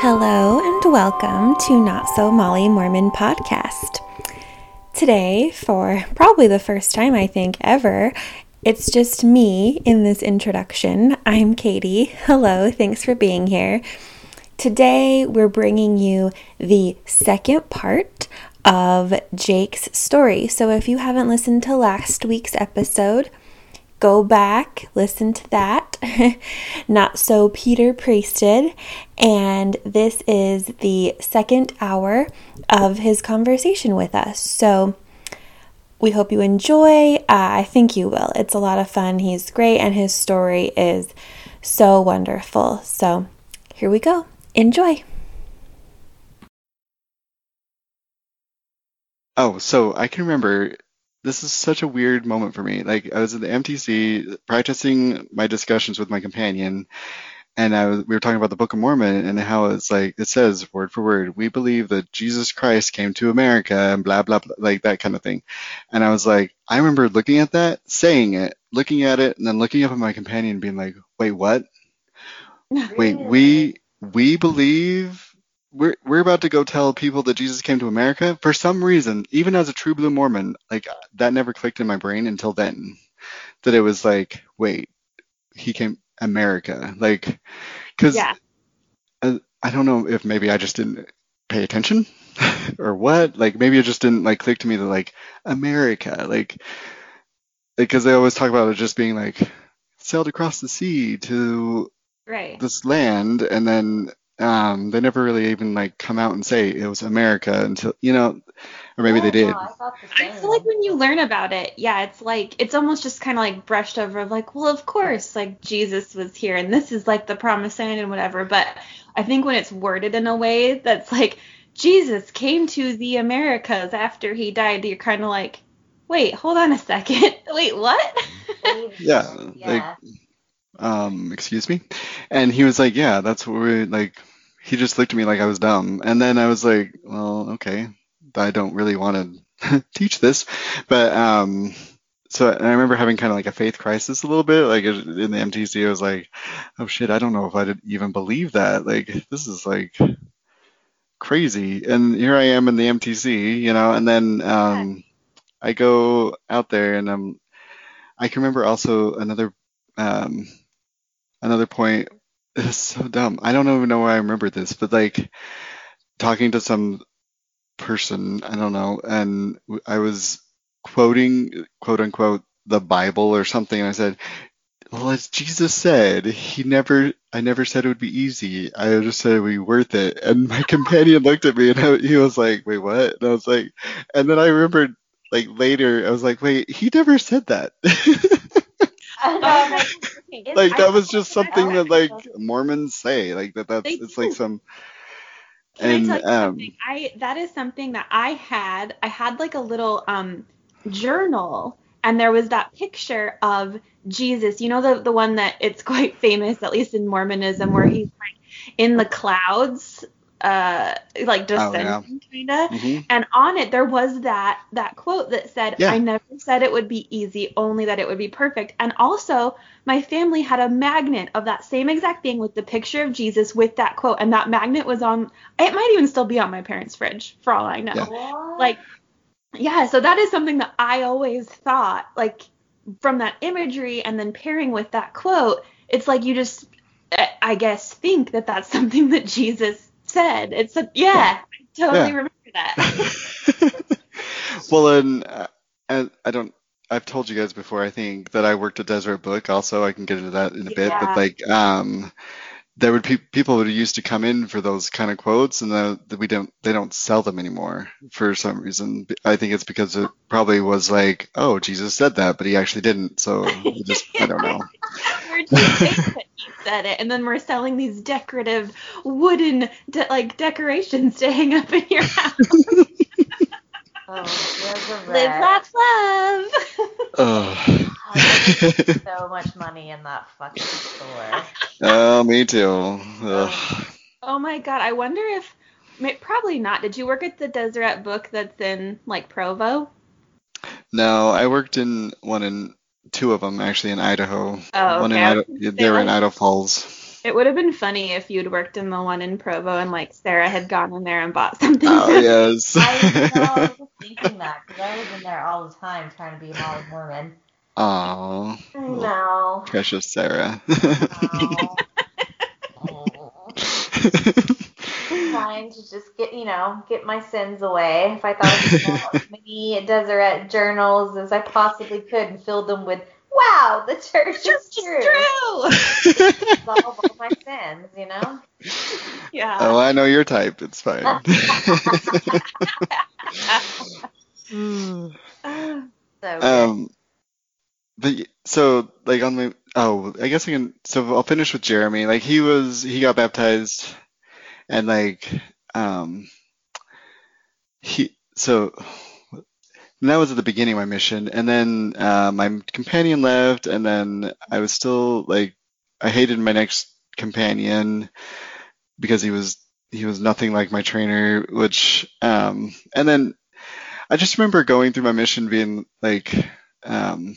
Hello and welcome to Not So Molly Mormon podcast. Today, for probably the first time I think ever, it's just me in this introduction. I'm Katie. Hello, thanks for being here. Today, we're bringing you the second part of Jake's story. So, if you haven't listened to last week's episode, go back, listen to that. Not so Peter Priested. And this is the second hour of his conversation with us. So we hope you enjoy. Uh, I think you will. It's a lot of fun. He's great, and his story is so wonderful. So here we go. Enjoy. Oh, so I can remember this is such a weird moment for me. Like I was at the MTC practicing my discussions with my companion, and I was, we were talking about the Book of Mormon and how it's like it says word for word, we believe that Jesus Christ came to America and blah blah blah, like that kind of thing. And I was like, I remember looking at that, saying it, looking at it, and then looking up at my companion, being like, wait, what? Wait, we we believe we're we're about to go tell people that Jesus came to America. For some reason, even as a true blue Mormon, like that never clicked in my brain until then. That it was like, wait, he came America, like, because Yeah. I, I don't know if maybe I just didn't pay attention or what. Like maybe it just didn't like click to me that like America, like, because they always talk about it just being like sailed across the sea to Right. this land and then um they never really even like come out and say it was America until you know or maybe they did. I the I feel like when you learn about it, yeah, it's like it's almost just kind of like brushed over, of like, well, of course, like Jesus was here, and this is like the promised land and whatever. But I think when it's worded in a way that's like Jesus came to the Americas after he died, you're kind of like, wait, hold on a second, wait, what? Yeah, yeah. Um excuse me. And he was like, "Yeah, that's what we like he just looked at me like I was dumb. And then I was like, well, okay. I don't really want to teach this. But um so I remember having kind of like a faith crisis a little bit, like in the MTC. I was like, oh shit, I don't know if I'd even believe that. Like this is like crazy. And here I am in the MTC, you know. And then um, I go out there, and um, I can remember also another um, another point. It's so dumb. I don't even know why I remember this, but like talking to some person, I don't know, and I was quoting quote unquote the Bible or something. And I said, well, as Jesus said, he never, I never said it would be easy. I just said it would be worth it. And my companion looked at me and I, he was like, wait, what? And I was like, and then I remembered like later, I was like, wait, he never said that. Like, like that was just something that like Mormons say, like that. That's They it's like some. Can And, I tell you um, something? I that is something that I had. I had like a little um journal, and there was that picture of Jesus. You know the the one that it's quite famous, at least in Mormonism, where he's like in the clouds, uh, like Oh, yeah. descending, kinda. mhm. And on it there was that that quote that said, Yeah. "I never said it would be easy, only that it would be perfect." And also, my family had a magnet of that same exact thing with the picture of Jesus with that quote, and that magnet was on. It might even still be on my parents' fridge, for all I know. Yeah. Like, yeah. So that is something that I always thought, like, from that imagery and then pairing with that quote, it's like you just, I guess, think that that's something that Jesus said. It's a, yeah, I totally Yeah. remember that. well, and uh, and I don't. I've told you guys before. I think that I worked at Deseret Book. Also, I can get into that in a bit. Yeah. But like, um, there would be people who used to come in for those kind of quotes, and the, the, we don't. They don't sell them anymore for some reason. I think it's because it probably was like, oh, Jesus said that, but he actually didn't. So just, I don't know. We're just saying that he said it, and then we're selling these decorative wooden de- like decorations to hang up in your house. oh, Live, laugh, love. Ugh. Oh, I so much money in that fucking store. oh, me too. Ugh. oh my god, I wonder if may- probably not. Did you work at the Deseret Book that's in like Provo? No, I worked in one in two of them actually in Idaho. Oh, One in okay. I was Idaho, they were in Idaho Falls. It would have been funny if you'd worked in the one in Provo and like Sarah had gone in there and bought something. Oh yes. I know, I was thinking that because I was in there all the time trying to be a Molly Mormon. Aw, I know. precious Sarah. Aw. trying to just get, you know, get my sins away. If I thought of as many Deseret journals as I possibly could and filled them with, wow, the church is true. Solve all my sins, you know? yeah. oh, I know your type. It's fine. So um, but so like on the oh, I guess I can. So I'll finish with Jeremy. Like he was, he got baptized, and like um, he so. And that was at the beginning of my mission, and then uh, my companion left, and then I was still like, I hated my next companion because he was he was nothing like my trainer, which um, and then I just remember going through my mission being like, um,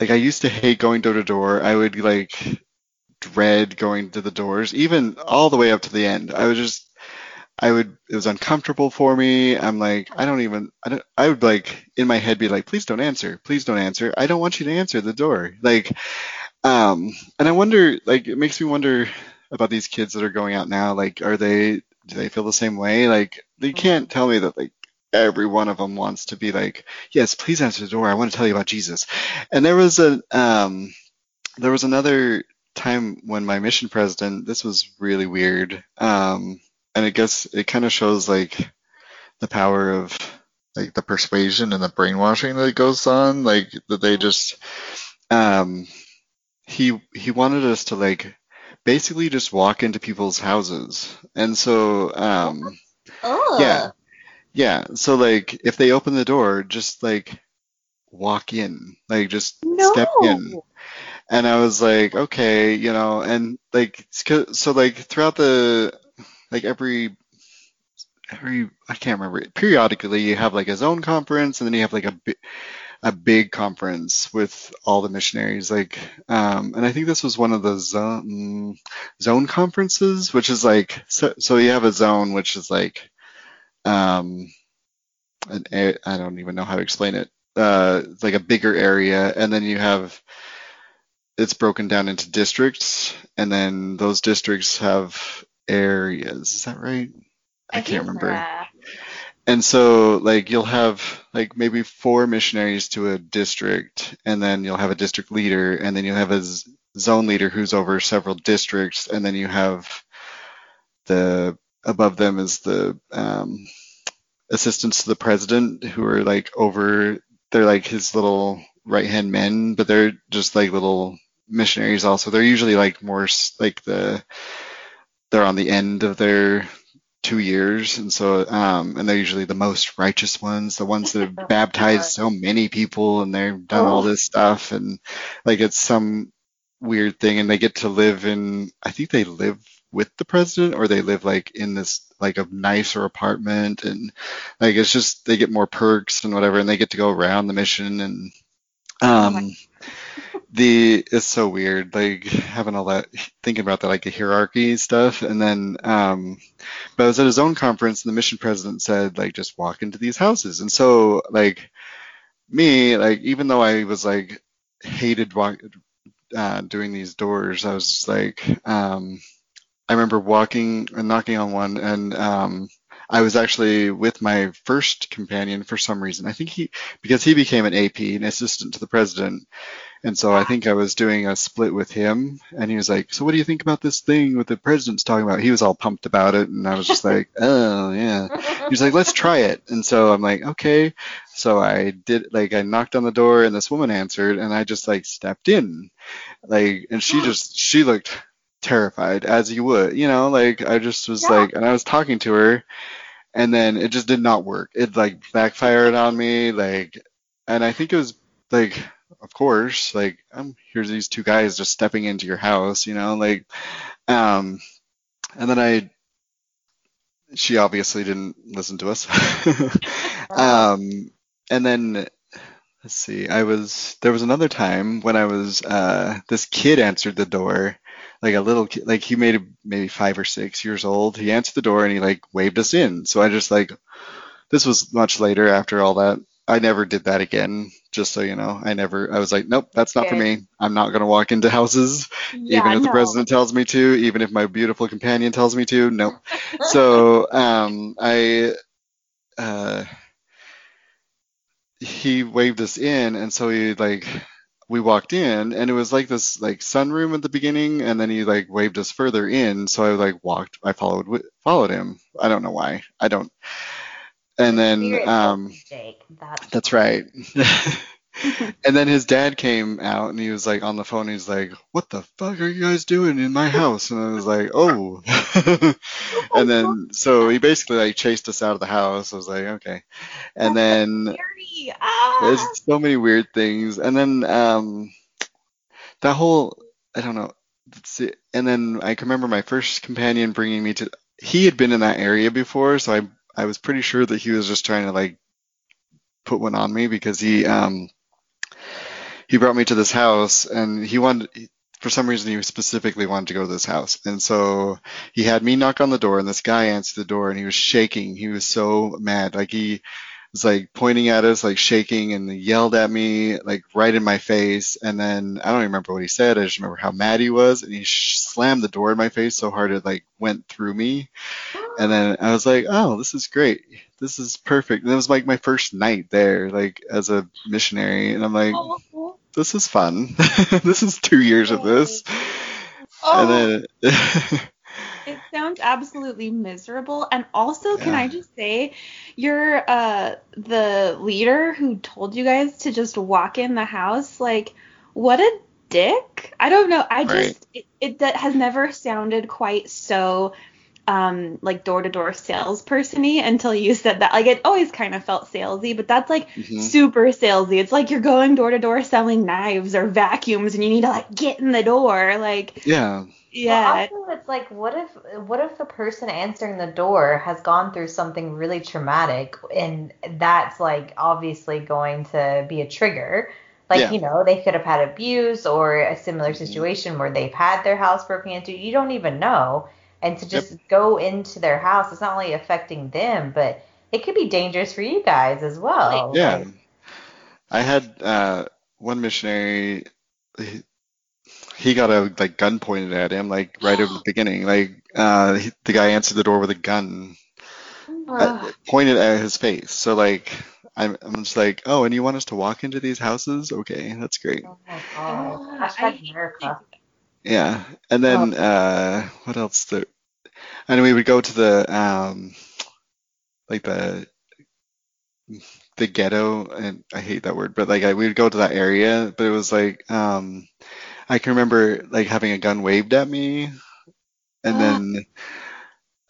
like I used to hate going door to door. I would like dread going to the doors, even all the way up to the end. I was just, I would, it was uncomfortable for me. I'm like, I don't even, I don't, I would like in my head be like, please don't answer, please don't answer. I don't want you to answer the door. Like, um, and I wonder, like, it makes me wonder about these kids that are going out now. Like, are they, do they feel the same way? Like, they can't tell me that like every one of them wants to be like, yes, please answer the door. I want to tell you about Jesus. And there was a, um, there was another time when my mission president, this was really weird. Um, and I guess it kind of shows like the power of like the persuasion and the brainwashing that goes on. Like that they just, um, he he wanted us to like basically just walk into people's houses. And so, um, Ugh. yeah. Yeah. So like if they open the door, just like walk in. Like just No. step in. And I was like, okay, you know, and like so like throughout the like every every I can't remember. Periodically you have like a zone conference and then you have like a a big conference with all the missionaries like um and I think this was one of the zone zone conferences which is like so so you have a zone which is like um an I don't even know how to explain it. Uh, like a bigger area, and then you have it's broken down into districts, and then those districts have areas. Is that right? I, can't remember. Yeah. And so like you'll have like maybe four missionaries to a district, and then you'll have a district leader, and then you'll have a z- zone leader who's over several districts, and then you have the above them is the um, assistants to the president who are like over they're like his little right hand men but they're just like little missionaries also they're usually like more like the they're on the end of their two years and so um and they're usually the most righteous ones the ones that have baptized so many people and they've done all this stuff and like it's some weird thing and they get to live in i think they live with the president or they live like in this like a nicer apartment and like it's just they get more perks and whatever and they get to go around the mission and um the it's so weird like having all that thinking about that like the hierarchy stuff and then um but I was at his own conference and the mission president said like just walk into these houses and so like me like even though I was like hated walk, uh, doing these doors I was like um I remember walking and knocking on one, and um, I was actually with my first companion for some reason. I think he, because he became an AP, an assistant to the president, and so I think I was doing a split with him, and he was like, "So what do you think about this thing with the president's talking about?" He was all pumped about it, and I was just like, "Oh yeah." He was like, "Let's try it," and so I'm like, "Okay." So I did, like, I knocked on the door, and this woman answered, and I just like stepped in, like, and she just, she looked terrified as you would you know like i just was Yeah. like and i was talking to her and then it just did not work it like backfired on me like and i think it was like of course like um here's these two guys just stepping into your house you know like um and then i she obviously didn't listen to us um and then let's see i was there was another time when i was uh this kid answered the door like a little kid, like he made maybe five or six years old. He answered the door and he like waved us in. So I just like, this was much later after all that. I never did that again. Just so you know, I never. I was like, nope, that's not for me. I'm not gonna walk into houses, Yeah, even if the president tells me to, even if my beautiful companion tells me to. Nope. so um, I, uh, he waved us in, and so he like we walked in, and it was like this like sunroom at the beginning, and then he like waved us further in. So I like walked, I followed followed him. I don't know why. I don't. And then um, that's that's right. and then his dad came out and he was like on the phone. He's like, "What the fuck are you guys doing in my house?" And I was like, "Oh." and then so he basically like chased us out of the house. I was like, "Okay." And then. Ah. there's so many weird things. And then um that whole I don't know. And then I can remember my first companion bringing me to. He had been in that area before, so I I was pretty sure that he was just trying to like put one on me because he um he brought me to this house and he wanted for some reason he specifically wanted to go to this house. And so he had me knock on the door and this guy answered the door and he was shaking. He was so mad. Like he was like pointing at us like shaking and yelled at me like right in my face. And then i don't even remember what he said. I just remember how mad he was. And he slammed the door in my face so hard it like went through me and then I was like, oh, this is great. This is perfect. And it was like my first night there, like as a missionary. And I'm like, Oh. this is fun. this is two years of this. Oh. And then, It sounds absolutely miserable. And also, can I just say, you're uh the leader who told you guys to just walk in the house. Like, what a dick. I don't know. I Right. just it, it that has never sounded quite so um like door to door salesperson-y until you said that. Like it always kind of felt salesy, but that's like Mhm. super salesy. It's like you're going door to door selling knives or vacuums and you need to like get in the door. Like yeah, yeah. Well, also, it's like, what if, what if the person answering the door has gone through something really traumatic, and that's like obviously going to be a trigger. Like, Yeah. you know, they could have had abuse or a similar Mhm. situation where they've had their house broken into. You don't even know. And to just go into their house, it's not only affecting them, but it could be dangerous for you guys as well. yeah. Like, I had uh, one missionary. He, he got a like gun pointed at him, like right at the beginning. Like uh, he, the guy answered the door with a gun Ugh. at, pointed at his face. So like I'm, I'm just like, oh, and you want us to walk into these houses? Okay, that's great. oh my god. Oh, I Hashtag America. Yeah, and then uh, what else? The and we would go to the um, like the the ghetto, and I hate that word, but like I, we would go to that area, but it was like um, I can remember like having a gun waved at me, and Ah. then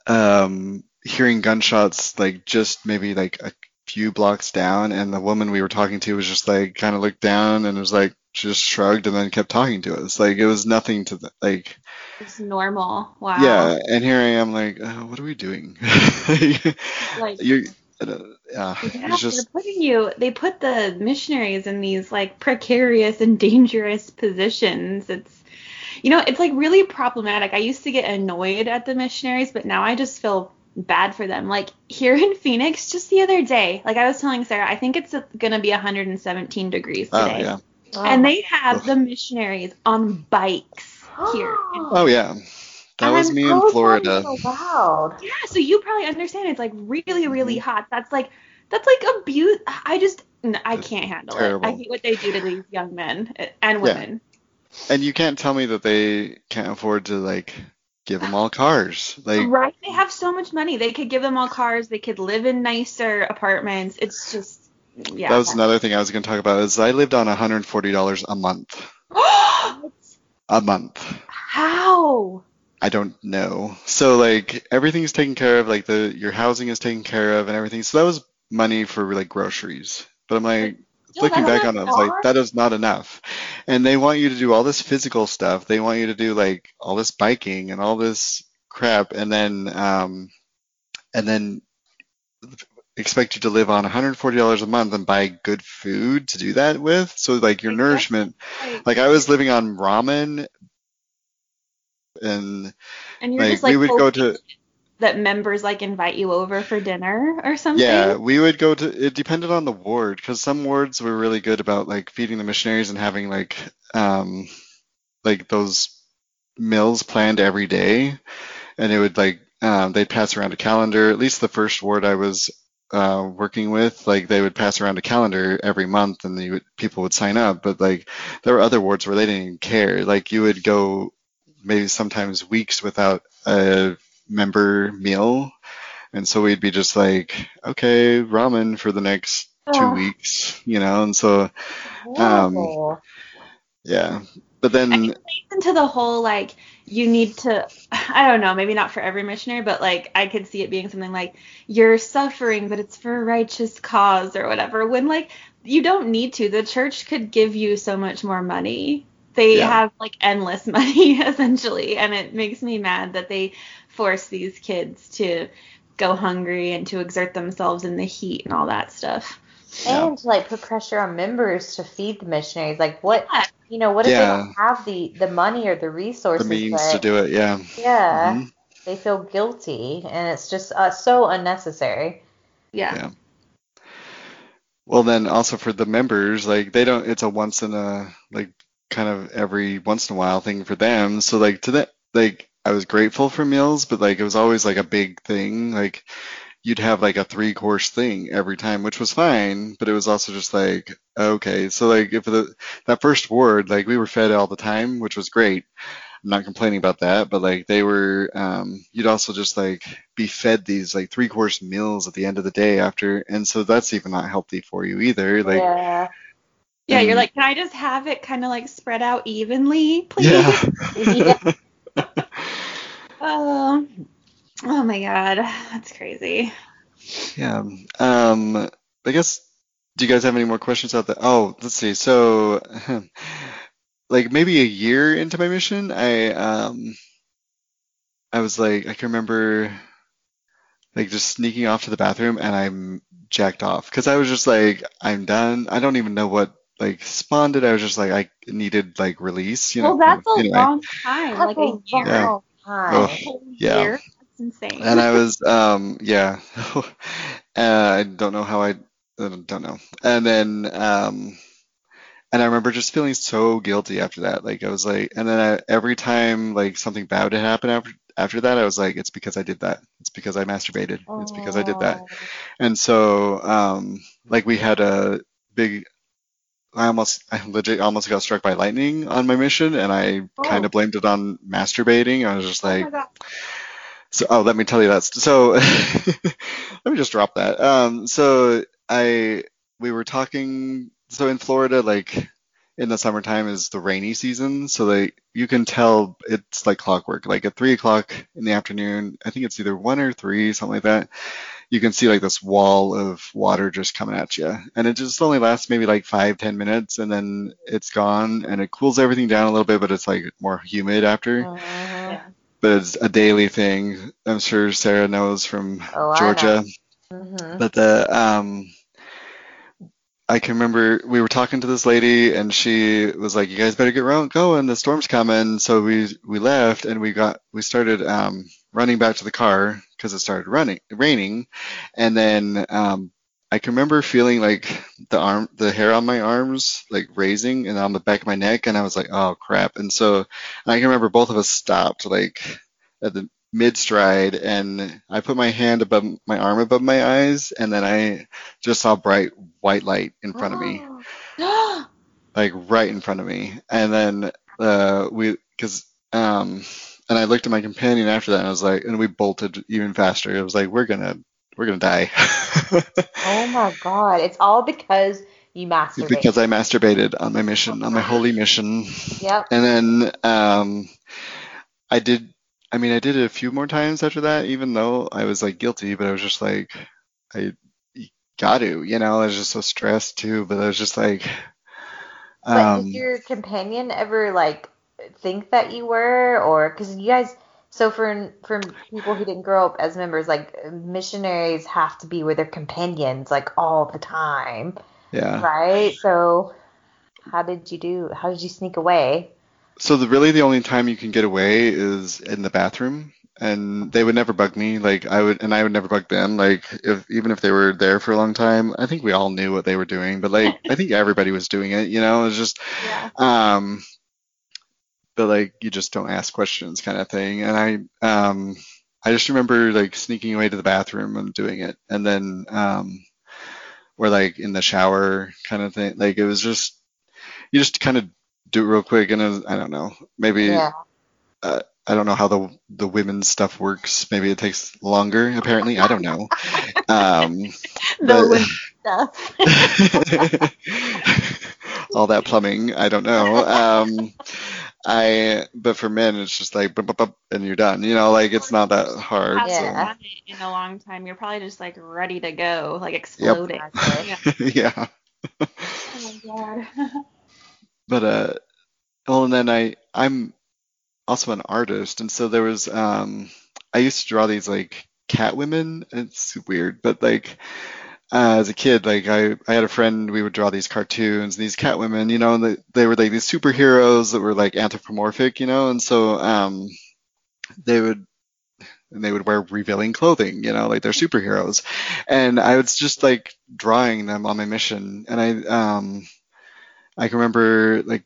um, hearing gunshots like just maybe like a few blocks down, and the woman we were talking to was just like kind of looked down and was like just shrugged and then kept talking to us. Like it was nothing to the, like It's normal. Wow. yeah. And here I am like, uh, what are we doing? Like you, uh, yeah, yeah, just they're putting you they put the missionaries in these like precarious and dangerous positions. It's you know, it's like really problematic. I used to get annoyed at the missionaries, but now I just feel bad for them. Like here in Phoenix, just the other day, like I was telling Sarah, I think it's going to be 117 degrees today. oh today. Yeah, And they have the missionaries on bikes here. oh yeah. That And was I'm me How in Florida. that so loud? Yeah, so you probably understand it's like really, really Mhm. hot. That's like that's like abuse. I just I can't handle terrible. it. I hate what they do to these young men and Yeah. women. And you can't tell me that they can't afford to like give them all cars. Like right? They have so much money. They could give them all cars. They could live in nicer apartments. It's just yeah. that was another thing I was going to talk about. Is I lived on $140 a month. A month. How? I don't know. So like everything's taken care of, like the your housing is taken care of and everything. So that was money for like groceries. But I'm like Still, looking back on it, I was enough. like that is not enough. And they want you to do all this physical stuff. They want you to do like all this biking and all this crap and then um and then expect you to live on $140 a month and buy good food to do that with. So like your Exactly. nourishment like I was living on ramen and And like just like we would go to that members like invite you over for dinner or something. yeah we would go to it depended on the ward because some wards were really good about like feeding the missionaries and having like um like those meals planned every day and it would like um, they'd pass around a calendar at least the first ward i was uh, working with like they would pass around a calendar every month and would, people would sign up but like there were other wards where they didn't care. Like you would go maybe sometimes weeks without a member meal. And so we'd be just like okay ramen for the next two weeks you know? And so Um, yeah but then into the whole like you need to I don't know, maybe not for every missionary, but like I could see it being something like you're suffering, but it's for a righteous cause or whatever. When like you don't need to. The church could give you so much more money. They Yeah. have like endless money essentially, and it makes me mad that they force these kids to go hungry and to exert themselves in the heat and all that stuff. Yeah. and to like put pressure on members to feed the missionaries. Like what Yeah. You know, what if they don't have the the money or the resources? the resources? means but, to do it yeah Yeah, Mhm. they feel guilty, and it's just uh, so unnecessary. Yeah. Yeah. Well, then also for the members, like they don't, it's a once in a, like kind of every once in a while thing for them. So like to that, like I was grateful for meals, but like it was always like a big thing. Like you'd have like a three course thing every time, which was fine, but it was also just like, okay. So like if the, that first ward, like we were fed all the time, which was great. I'm not complaining about that, but like they were, um, you'd also just like be fed these like three course meals at the end of the day after, and so that's even not healthy for you either. Like, yeah, Yeah, you're like, can I just have it kind of like spread out evenly, please? yeah, yeah. Oh, oh my God, that's crazy. yeah. Um, I guess, do you guys have any more questions out there? Oh, let's see. So, like maybe a year into my mission, I um, I was like, I can remember like just sneaking off to the bathroom and I'm jacked off because I was just like, I'm done. I don't even know what like spawned it. I was just like, I needed like release, you know. well, that's a anyway. long time, like a That's a year, Yeah. time. Ugh. whole Yeah. Insane. and I was um yeah uh, I don't know how I I don't know and then um and I remember just feeling so guilty after that like I was like and then I, every time like something bad would happen after after that I was like it's because I did that it's because I masturbated it's because I did that Oh. and so um like we had a big I almost I legit almost got struck by lightning on my mission and I kind Oh. of blamed it on masturbating I was just oh like God. So, oh, let me tell you that. So, let me just drop that. Um, so I, we were talking, so in Florida, like in the summertime is the rainy season. So like you can tell it's like clockwork. Like at three o'clock in the afternoon, I think it's either one or three, something like that. You can see like this wall of water just coming at you. And it just only lasts maybe like five, ten minutes and then it's gone and it cools everything down a little bit, but it's like more humid after Mhm. Yeah. but it's a daily thing. I'm sure Sarah knows from Oh, I Georgia. Mhm. But the um, I can remember we were talking to this lady and she was like, "You guys better get around going. The storm's coming." So we we left and we got we started um, running back to the car because it started running raining, and then um, I can remember feeling like the arm the hair on my arms like raising and on the back of my neck, and I was like, "Oh crap!" And so and I can remember both of us stopped like at the mid stride and I put my hand above my arm above my eyes and then I just saw bright white light in front of me. Like right in front of me. And then uh we because um and I looked at my companion after that and I was like and we bolted even faster. It was like we're gonna we're gonna die Oh my god, it's all because you masturbate. because I masturbated on my mission on my holy mission Yep. And then um, I did. I mean, I did it a few more times after that, even though I was like guilty. But I was just like, I got to, you know. I was just so stressed too. But I was just like, But um, did your companion ever like think that you were, or because you guys? So for for people who didn't grow up as members, like missionaries have to be with their companions like all the time, yeah. right? So how did you do? How did you sneak away? so the really the only time you can get away is in the bathroom and they would never bug me like i would and i would never bug them like if even if they were there for a long time i think we all knew what they were doing but like i think everybody was doing it you know it's just Yeah. um but like you just don't ask questions kind of thing and i um i just remember like sneaking away to the bathroom and doing it and then um or like in the shower kind of thing like it was just you just kind of do it real quick and was, i don't know maybe Yeah. uh, I don't know how the the women's stuff works. Maybe it takes longer. Apparently, I don't know. Um, The but- stuff. all that plumbing, I don't know. Um, I but for men, it's just like bup, bup, bup, and you're done. You know, like it's not that hard. Yeah. it in a long time. You're probably just like ready to go, like exploding. Exactly. Yeah. Yeah. Oh my god. But uh, well, and then I I'm also an artist, and so there was um I used to draw these like cat women. It's weird, but like uh, as a kid, like I, I had a friend, we would draw these cartoons, these cat women, you know, and they, they were like these superheroes that were like anthropomorphic, you know, and so um, they would and they would wear revealing clothing, you know, like they're superheroes, and I was just like drawing them on my mission, and I um, I can remember like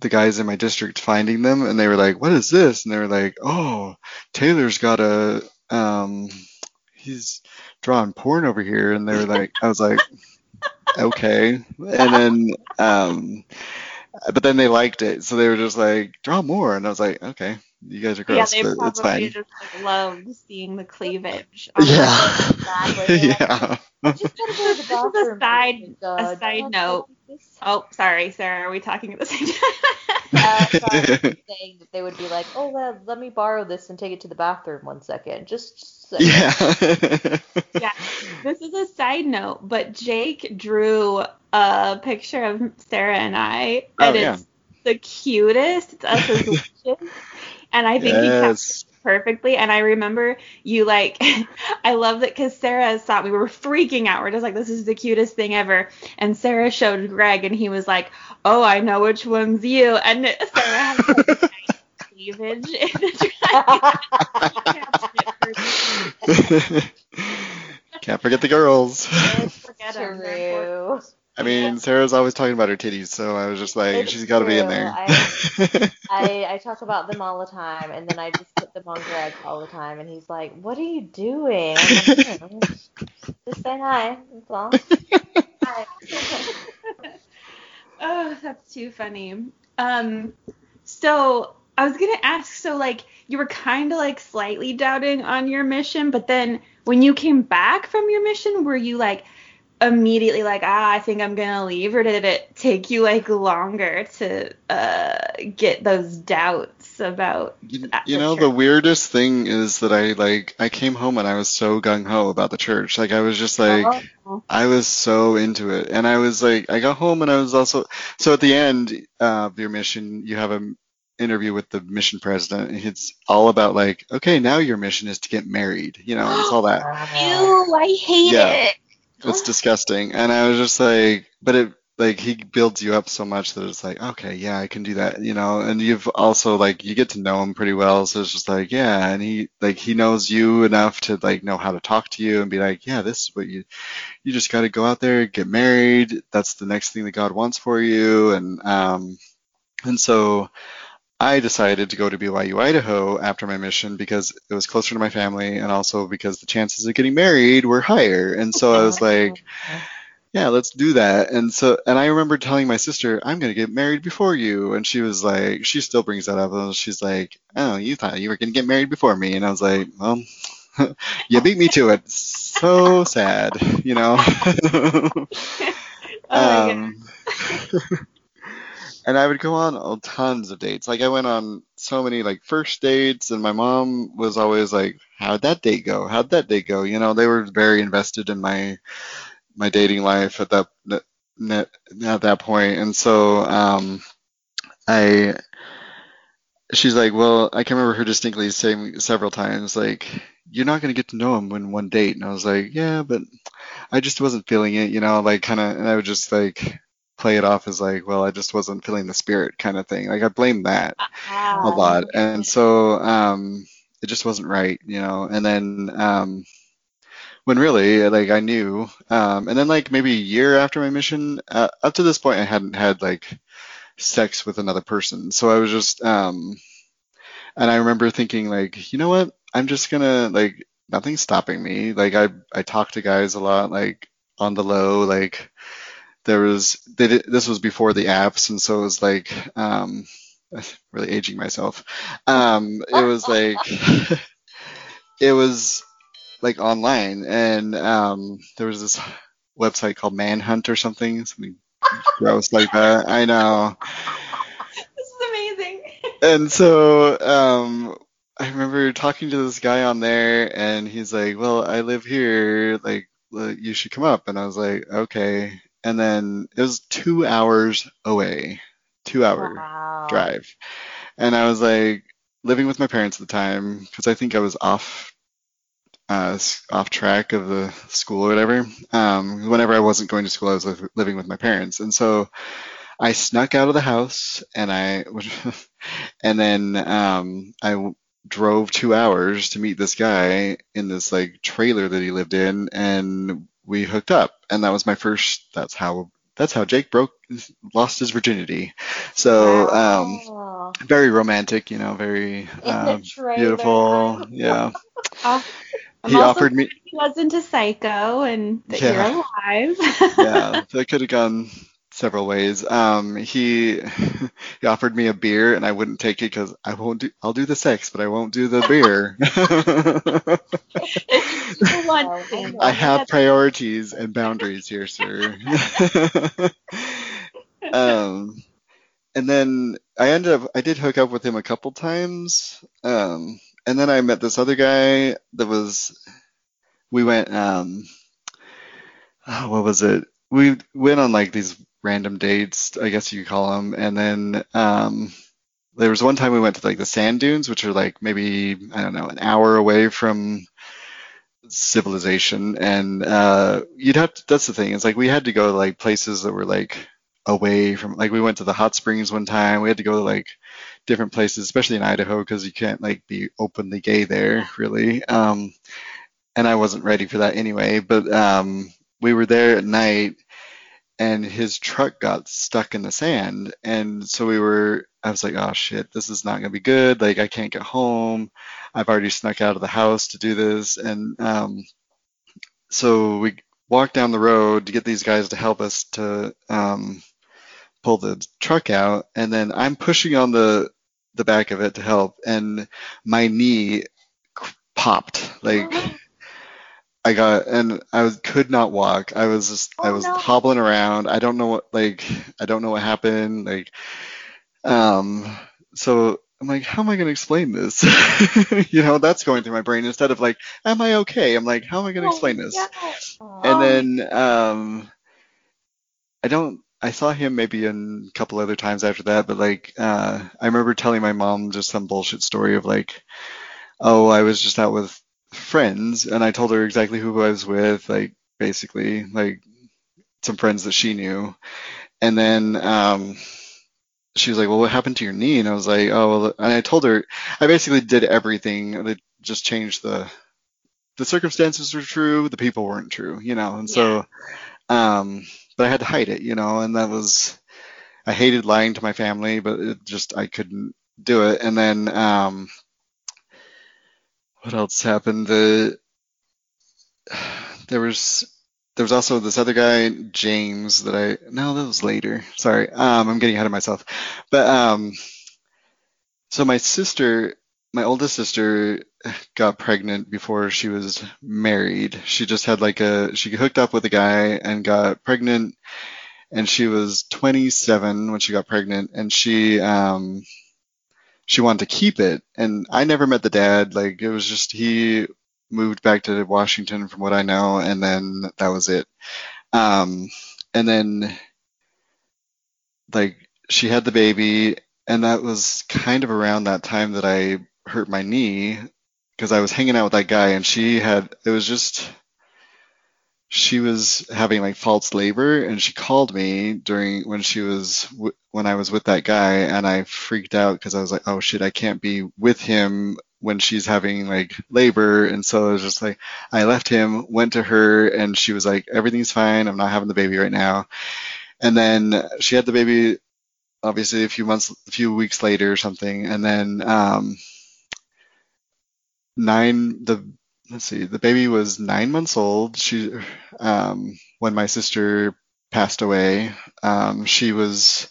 the guys in my district finding them, and they were like, "What is this?" And they were like, "Oh, Taylor's got a um, he's drawing porn over here," and they were like, I was like, "Okay," and then um, but then they liked it, so they were just like, "Draw more," and I was like, "Okay, you guys are gross yeah, gross, they but probably it's fine." just like loved seeing the cleavage. on Yeah. Exactly. yeah. Just gotta go to the This is a side- Oh, a side note. Oh, sorry, Sarah. Are we talking at the same time? Uh, so saying that they would be like, "Oh, let, let me borrow this and take it to the bathroom one second. Just, just a second." Yeah. yeah. This is a side note, but Jake drew a picture of Sarah and I, Oh, and yeah. it's the cutest. It's us as witches. And I think he captured it perfectly. And I remember you like, I love that because Sarah thought we were freaking out. We're just like, this is the cutest thing ever. And Sarah showed Greg, and he was like, oh, I know which one's you. And Sarah has like nice cleavage in the Can't forget the girls. Forget 'em, they're. True. I mean, Sarah's always talking about her titties, so I was just like, It's she's got to be in there. I I talk about them all the time, and then I just put them on Greg all the time, and he's like, "What are you doing?" I'm like, "Hmm, just say hi. That's all. Hi. Oh, that's too funny. Um, so I was gonna ask, so like you were kind of like slightly doubting on your mission, but then when you came back from your mission, were you like immediately like, ah, I think I'm gonna leave, or did it take you like longer to uh get those doubts about? You, you know, the weirdest thing is that I like I came home and I was so gung ho about the church. Like I was just like Oh. I was so into it, and I was like I got home and I was also so at the end uh, of your mission you have a interview with the mission president and it's all about like okay now your mission is to get married you know it's all that Ew, I hate Yeah. it. It's disgusting. And I was just like, but it like he builds you up so much that it's like, okay, yeah, I can do that, you know. And you've also like you get to know him pretty well, so it's just like, yeah, and he like he knows you enough to like know how to talk to you and be like, yeah, this is what you you just got to go out there, get married. That's the next thing that God wants for you, and um and so I decided to go to BYU Idaho after my mission because it was closer to my family and also because the chances of getting married were higher. And so I was like, yeah, let's do that. And so, and I remember telling my sister, I'm going to get married before you. And she was like, she still brings that up. And she's like, oh, you thought you were going to get married before me. And I was like, well, you beat me to it. So sad, you know? Oh um, and I would go on tons of dates. Like I went on so many like first dates, and my mom was always like, "How'd that date go? How'd that date go?" You know, they were very invested in my my dating life at that at that point, and so um, I. She's like, well, I can remember her distinctly saying several times, like, you're not going to get to know him in one date. And I was like, yeah, but I just wasn't feeling it, you know, like kind of, and I would just like, play it off as like, well, I just wasn't feeling the spirit kind of thing. Like I blame that a lot. And so um it just wasn't right, you know. And then um when really like I knew um and then like maybe a year after my mission uh, up to this point I hadn't had like sex with another person. So I was just um and I remember thinking like, you know what? I'm just gonna like nothing's stopping me. Like I I talk to guys a lot, like on the low, like there was they did, this was before the apps, and so it was like um really aging myself. Um it was like it was like online and um there was this website called Manhunt or something, something gross like that. I know. This is amazing. And so um I remember talking to this guy on there, and he's like, "Well, I live here. Like, you should come up." And I was like, "Okay." And then it was two hours away, two hour Wow. drive, and I was like living with my parents at the time because I think I was off, uh, off track of the school or whatever. Um, whenever I wasn't going to school, I was li- living with my parents, and so I snuck out of the house, and I, and then um, I drove two hours to meet this guy in this like trailer that he lived in, and we hooked up, and that was my first. That's how that's how Jake broke lost his virginity. So um, very romantic, you know, very In um, beautiful. Yeah, Oh, I'm he also offered me. He wasn't a psycho and that Yeah. you're alive. yeah, that could have gone several ways. Um, he he offered me a beer, and I wouldn't take it because I won't do. I'll do the sex, but I won't do the beer. I have priorities and boundaries here, sir. um, and then I ended up. I did hook up with him a couple times. Um, and then I met this other guy that was. We went. Um, oh, what was it? We went on like these random dates, I guess you could call them, and then um, there was one time we went to like the sand dunes, which are like maybe I don't know an hour away from civilization, and uh, you'd have to, that's the thing. It's like we had to go to like places that were like away from like we went to the hot springs one time. We had to go to like different places, especially in Idaho, because you can't like be openly gay there really. Um, and I wasn't ready for that anyway. But um, we were there at night and his truck got stuck in the sand. And so we were i was like oh shit this is not going to be good. Like i can't get home. I've already snuck out of the house to do this. And um, so we walked down the road to get these guys to help us to um, pull the truck out. And then i'm pushing on the the back of it to help and my knee popped. Like I got and I was, could not walk. I was just I Oh, was no. hobbling around. I don't know what like I don't know what happened. Like um so I'm like, how am I gonna explain this? you know, that's going through my brain instead of like, am I okay? I'm like, how am I gonna explain this? Oh, And then um I don't I saw him maybe in a couple other times after that, but like uh I remember telling my mom just some bullshit story of like, oh, I was just out with friends and I told her exactly who I was with, like basically like some friends that she knew. And then um she was like, Well, what happened to your knee? And I was like, Oh well and I told her I basically did everything that just changed the the circumstances were true, the people weren't true, you know, and so um but I had to hide it, you know, and that was I hated lying to my family, but it just I couldn't do it. And then um what else happened? The there was there was also this other guy, James, that I no, that was later. Sorry, um, I'm getting ahead of myself. But um, so my sister, my oldest sister, got pregnant before she was married. She just had like a she hooked up with a guy and got pregnant, and she was 27 when she got pregnant, and she um she wanted to keep it and i never met the dad. Like it was just he moved back to washington from what i know and then that was it. Um and then like she had the baby and that was kind of around that time that i hurt my knee because i was hanging out with that guy and she had it was just she was having like false labor and she called me during when she was when I was with that guy and I freaked out because I was like oh shit I can't be with him when she's having like labor. And so I was just like I left him went to her and she was like everything's fine. I'm not having the baby right now. And then she had the baby obviously a few months a few weeks later or something. And then um nine the let's see, the baby was nine months old. She, um, when my sister passed away, um, she was,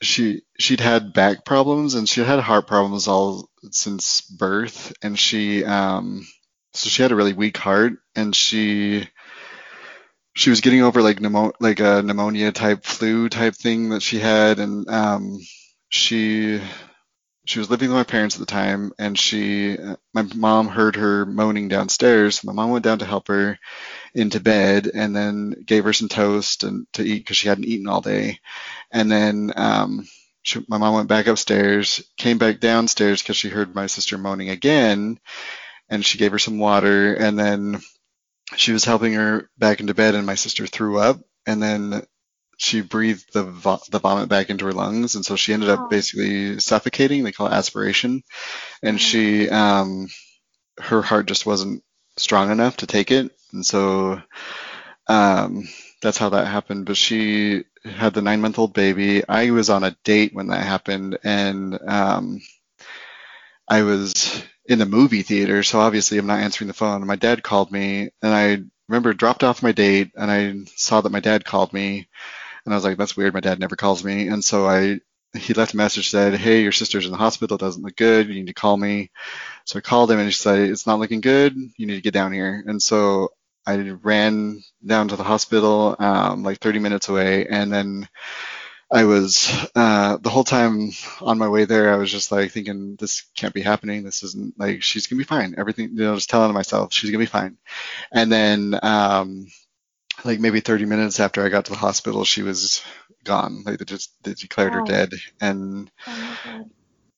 she, she'd had back problems and she had heart problems all since birth. And she, um, so she had a really weak heart and she, she was getting over like pneumo- like a pneumonia type flu type thing that she had. And, um, she, she was living with my parents at the time and she my mom heard her moaning downstairs. My mom went down to help her into bed and then gave her some toast and to eat because she hadn't eaten all day. And then um, she, my mom went back upstairs came back downstairs because she heard my sister moaning again and she gave her some water. And then she was helping her back into bed and my sister threw up. And then she breathed the vo- the vomit back into her lungs, and so she ended up Oh. basically suffocating. They call it aspiration, and she um, her heart just wasn't strong enough to take it, and so um, that's how that happened. But she had the nine month old baby. I was on a date when that happened, and um, I was in the movie theater, so obviously I'm not answering the phone. My dad called me, and I remember dropped off my date, and I saw that my dad called me, and I was like, "That's weird. My dad never calls me." And so I he left a message said, "Hey, your sister's in the hospital. It doesn't look good. You need to call me." So I called him, and he said, "It's not looking good. You need to get down here." And so I ran down to the hospital, um, like 30 minutes away, and then I was uh, the whole time on my way there. I was just like thinking, "This can't be happening. This isn't like she's gonna be fine. Everything, you know, just telling myself she's gonna be fine." And then, um, like maybe 30 minutes after I got to the hospital, she was gone. Like they just they declared her dead. And Oh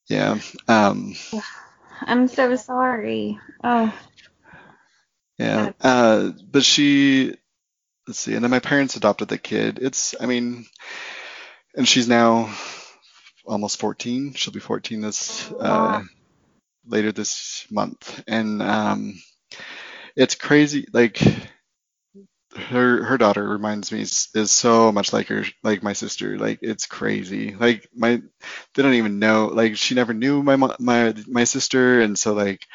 yeah, um, I'm so sorry. Oh, yeah. Uh, but she, let's see. And then my parents adopted the kid. It's, I mean, and she's now almost 14. She'll be 14 this uh, Wow. later this month. And um, it's crazy. Like her her daughter reminds me is, is so much like her like my sister like it's crazy. Like my they don't even know like she never knew my my my sister and so like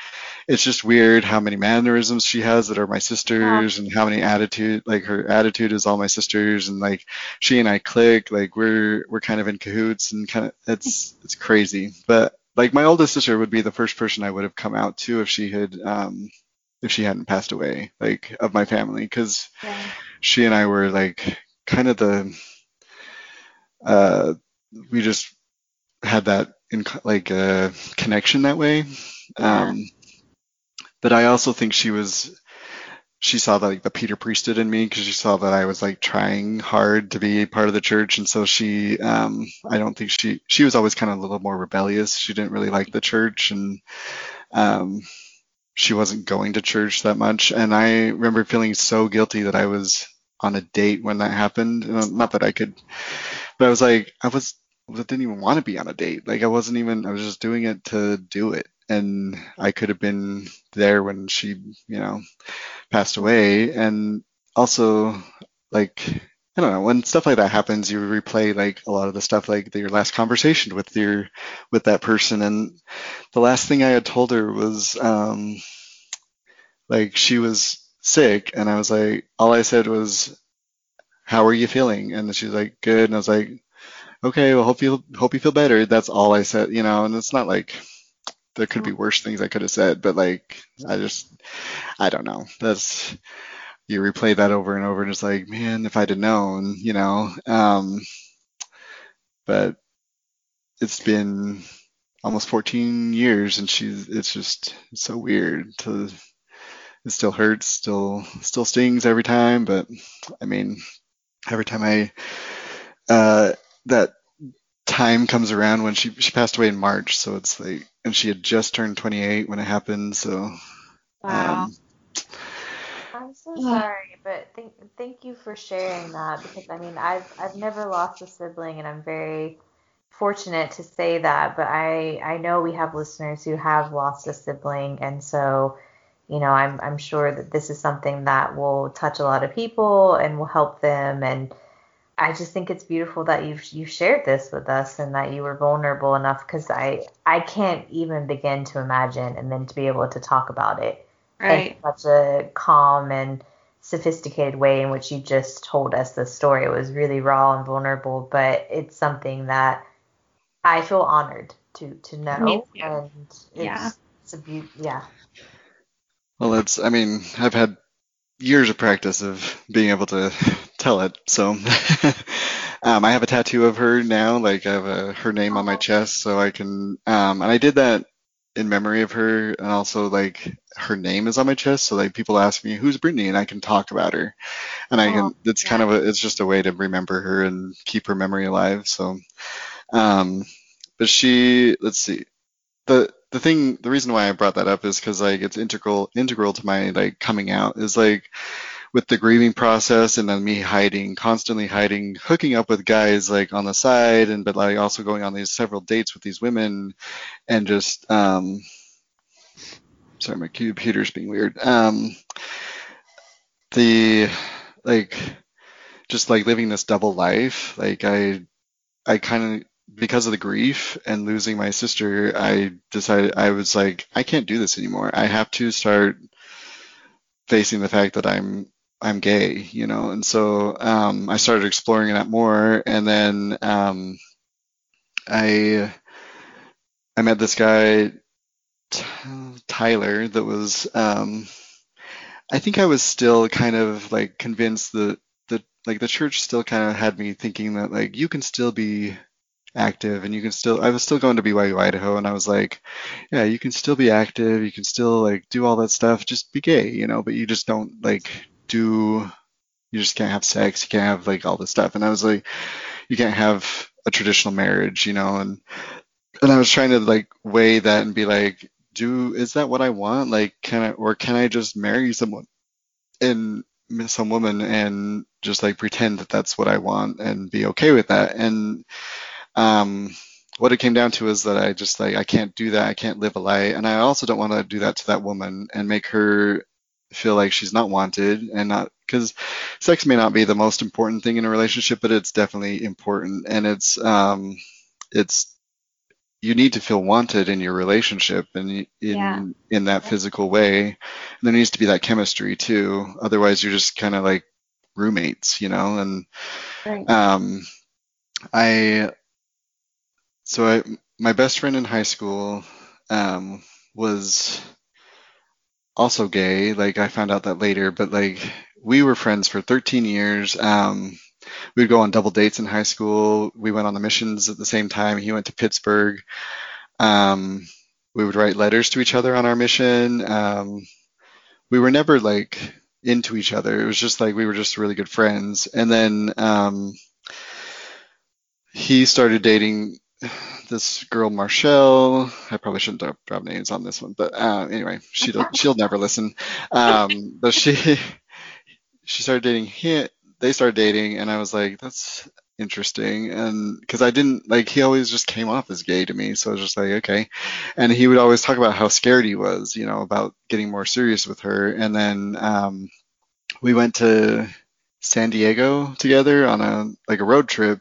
it's just weird how many mannerisms she has that are my sisters and how many attitude like her attitude is all my sisters and like she and I click like we're we're kind of in cahoots and kind of it's it's crazy. But like my oldest sister would be the first person I would have come out to if she had um if she hadn't passed away like of my family because yeah. she and I were like kind of the uh we just had that in like uh connection that way Yeah. um but I also think she was she saw that like the Peter priesthood in me because she saw that I was like trying hard to be a part of the church and so she um I don't think she she was always kind of a little more rebellious she didn't really like the church and um she wasn't going to church that much. And I remember feeling so guilty that I was on a date when that happened. Uh, not that I could but I was like I was I didn't even want to be on a date. Like I wasn't even I was just doing it to do it. And I could have been there when she you know passed away. And also like I don't know when stuff like that happens you replay like a lot of the stuff like your last conversation with your with that person. And the last thing I had told her was um like she was sick and I was like all I said was how are you feeling? And she was like good. And I was like okay well hope you hope you feel better. That's all I said you know and it's not like there could be worse things I could have said but like I just I don't know. That's you replay that over and over and it's like man if I'd have known you know um but it's been almost 14 years and she's it's just it's so weird to it still hurts still still stings every time but i mean every time i uh that time comes around when she she passed away in march so it's like and she had just turned 28 when it happened so Wow. um so sorry, but thank thank you for sharing that because I mean I've I've never lost a sibling and I'm very fortunate to say that, but I I know we have listeners who have lost a sibling and so you know I'm I'm sure that this is something that will touch a lot of people and will help them and I just think it's beautiful that you've you shared this with us and that you were vulnerable enough because I I can't even begin to imagine and then to be able to talk about it Right. in such a calm and sophisticated way in which you just told us the story. It was really raw and vulnerable, but it's something that I feel honored to to know Me too. and it's, Yeah. it's a beaut yeah. Well, it's, I mean, I've had years of practice of being able to tell it. So, um, I have a tattoo of her now, like I have a, her name on my Oh. chest, so I can, um, and I did that in memory of her, and also like her name is on my chest, so like people ask me who's Brittany, and I can talk about her, and I Oh, can. It's kind of a, it's just a way to remember her and keep her memory alive. So, um, but she, let's see the the thing the reason why I brought that up is because like it's integral integral to my like coming out is like with the grieving process and then me hiding constantly hiding hooking up with guys like on the side and but like also going on these several dates with these women and just um sorry my computer's being weird um the like just like living this double life like I I kind of because of the grief and losing my sister, I decided I was like, I can't do this anymore. I have to start facing the fact that I'm I'm gay, you know. And so um, I started exploring that more, and then um, I I met this guy Tyler that was um, I think I was still kind of like convinced that the like the church still kind of had me thinking that like you can still be active and you can still I was still going to BYU Idaho and I was like, yeah, you can still be active, you can still like do all that stuff, just be gay, you know, but you just don't like do you just can't have sex, you can't have like all this stuff. And I was like, you can't have a traditional marriage, you know, and and I was trying to like weigh that and be like, do is that what I want? Like can I or can I just marry someone and some woman and just like pretend that that's what I want and be okay with that? And um, what it came down to is that I just like I can't do that. I can't live a lie, and I also don't want to do that to that woman and make her feel like she's not wanted and not because sex may not be the most important thing in a relationship, but it's definitely important, and it's um, it's you need to feel wanted in your relationship and in Yeah. in that physical way. And there needs to be that chemistry too. Otherwise, you're just kind of like roommates, you know, and Right. um, I so I my best friend in high school um, was also gay. Like I found out that later, but like we were friends for 13 years. Um, we would go on double dates in high school. We went on the missions at the same time. He went to Pittsburgh. Um, we would write letters to each other on our mission. Um, we were never like into each other. It was just like we were just really good friends. And then um, he started dating this girl Marshall. I probably shouldn't drop, names on this one, but uh, anyway, she she'll never listen. Um, but she she started dating him. They started dating, and I was like, that's interesting. And because I didn't like, he always just came off as gay to me, so I was just like, okay. And he would always talk about how scared he was, you know, about getting more serious with her. And then um, we went to San Diego together on a like a road trip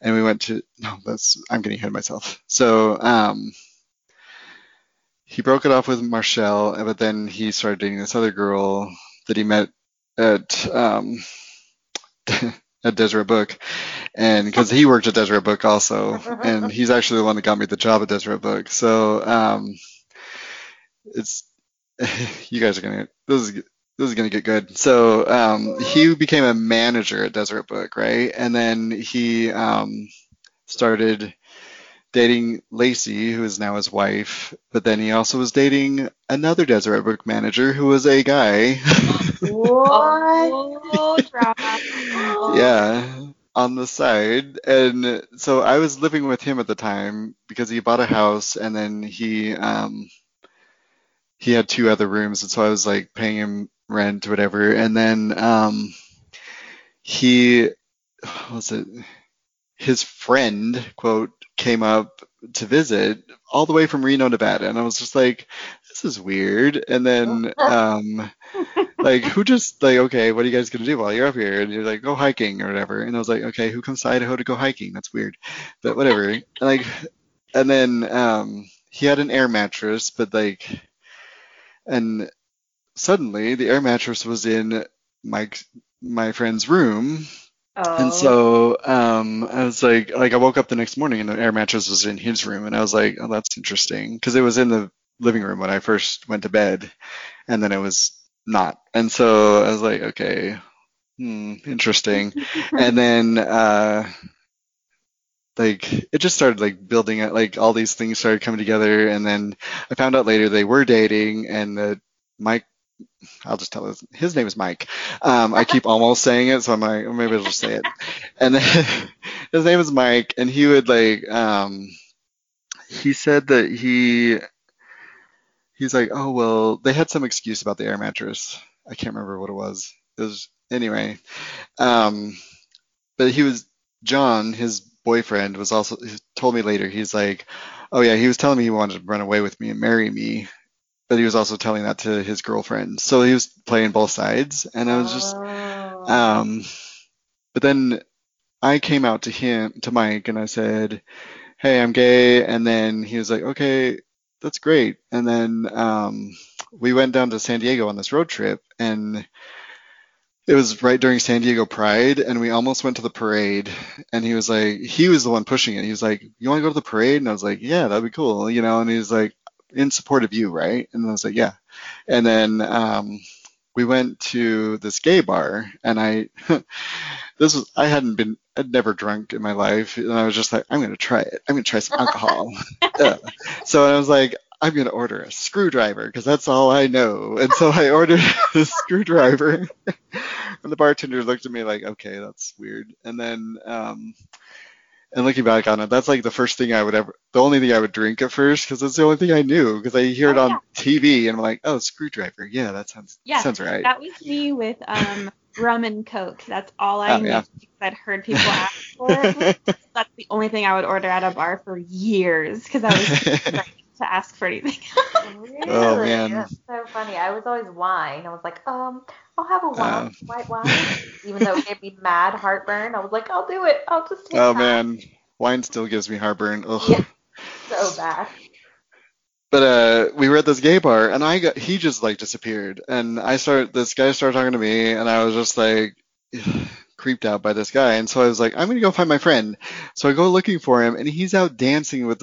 and we went to no that's i'm getting ahead of myself. So um he broke it off with marshall but then he started dating this other girl that he met at um at deseret book. And because he worked at deseret book also and he's actually the one that got me the job at deseret book. So um it's you guys are gonna this is this is gonna get good. So um, he became a manager at Deseret Book, right? And then he um, started dating Lacey, who is now his wife. But then he also was dating another Deseret Book manager who was a guy. What? Yeah, on the side. And so I was living with him at the time because he bought a house and then he um, he had two other rooms, and so I was like paying him rent, or whatever. And then um, he what was it his friend quote came up to visit all the way from Reno, Nevada, and I was just like, this is weird. And then um, like who just like okay, what are you guys gonna do while you're up here? And you're like, go hiking or whatever. And I was like, okay, who comes to Idaho to go hiking? That's weird, but whatever. And like, and then um, he had an air mattress, but like, and suddenly the air mattress was in Mike my friend's room. Oh. and so um, I was like, like I woke up the next morning and the air mattress was in his room, and I was like, oh, that's interesting, because it was in the living room when I first went to bed, and then it was not, and so I was like, okay, hmm, interesting, and then uh, like it just started like building up, like all these things started coming together, and then I found out later they were dating, and that Mike I'll just tell his his name is Mike. Um, I keep almost saying it, so I'm like, maybe I'll just say it. And then his name is Mike, and he would like, um, he said that he, he's like, oh well, they had some excuse about the air mattress. I can't remember what it was. It was anyway. Um, but he was John, his boyfriend, was also told me later. He's like, oh yeah, he was telling me he wanted to run away with me and marry me but he was also telling that to his girlfriend. So he was playing both sides, and I was just, Oh. um, but then I came out to him, to Mike, and I said, "Hey, I'm gay," and then he was like, "Okay, that's great." And then um, we went down to San Diego on this road trip, and it was right during San Diego Pride, and we almost went to the parade. And he was like, he was the one pushing it. He was like, "You want to go to the parade?" And I was like, "Yeah, that'd be cool," you know. And he was like, "In support of you, right?" And I was like, "Yeah." And then um, we went to this gay bar, and I, this was I hadn't been, I'd never drunk in my life, and I was just like, I'm gonna try it. I'm gonna try some alcohol. Yeah. So I was like, I'm gonna order a screwdriver because that's all I know. And so I ordered a screwdriver, and the bartender looked at me like, okay, that's weird. And then, um, and looking back on it, that's like the first thing I would ever, the only thing I would drink at first because it's the only thing I knew because I hear it Oh, on yeah. TV and I'm like, oh, screwdriver, yeah, that sounds Yeah, sounds right. That was me with um rum and coke. That's all I Oh, knew yeah. because I'd heard people ask for it. That's the only thing I would order at a bar for years because I was to ask for anything. Really? Oh, man. That's so funny. I was always wine. I was like, um, I'll have a wine, Uh. white wine. Even though it gave me mad heartburn, I was like, I'll do it. I'll just take oh that. man, wine still gives me heartburn. Ugh. Yeah. So bad. But uh, we were at this gay bar, and I got he just like disappeared, and I start this guy started talking to me, and I was just like creeped out by this guy, and so I was like, I'm gonna go find my friend. So I go looking for him, and he's out dancing with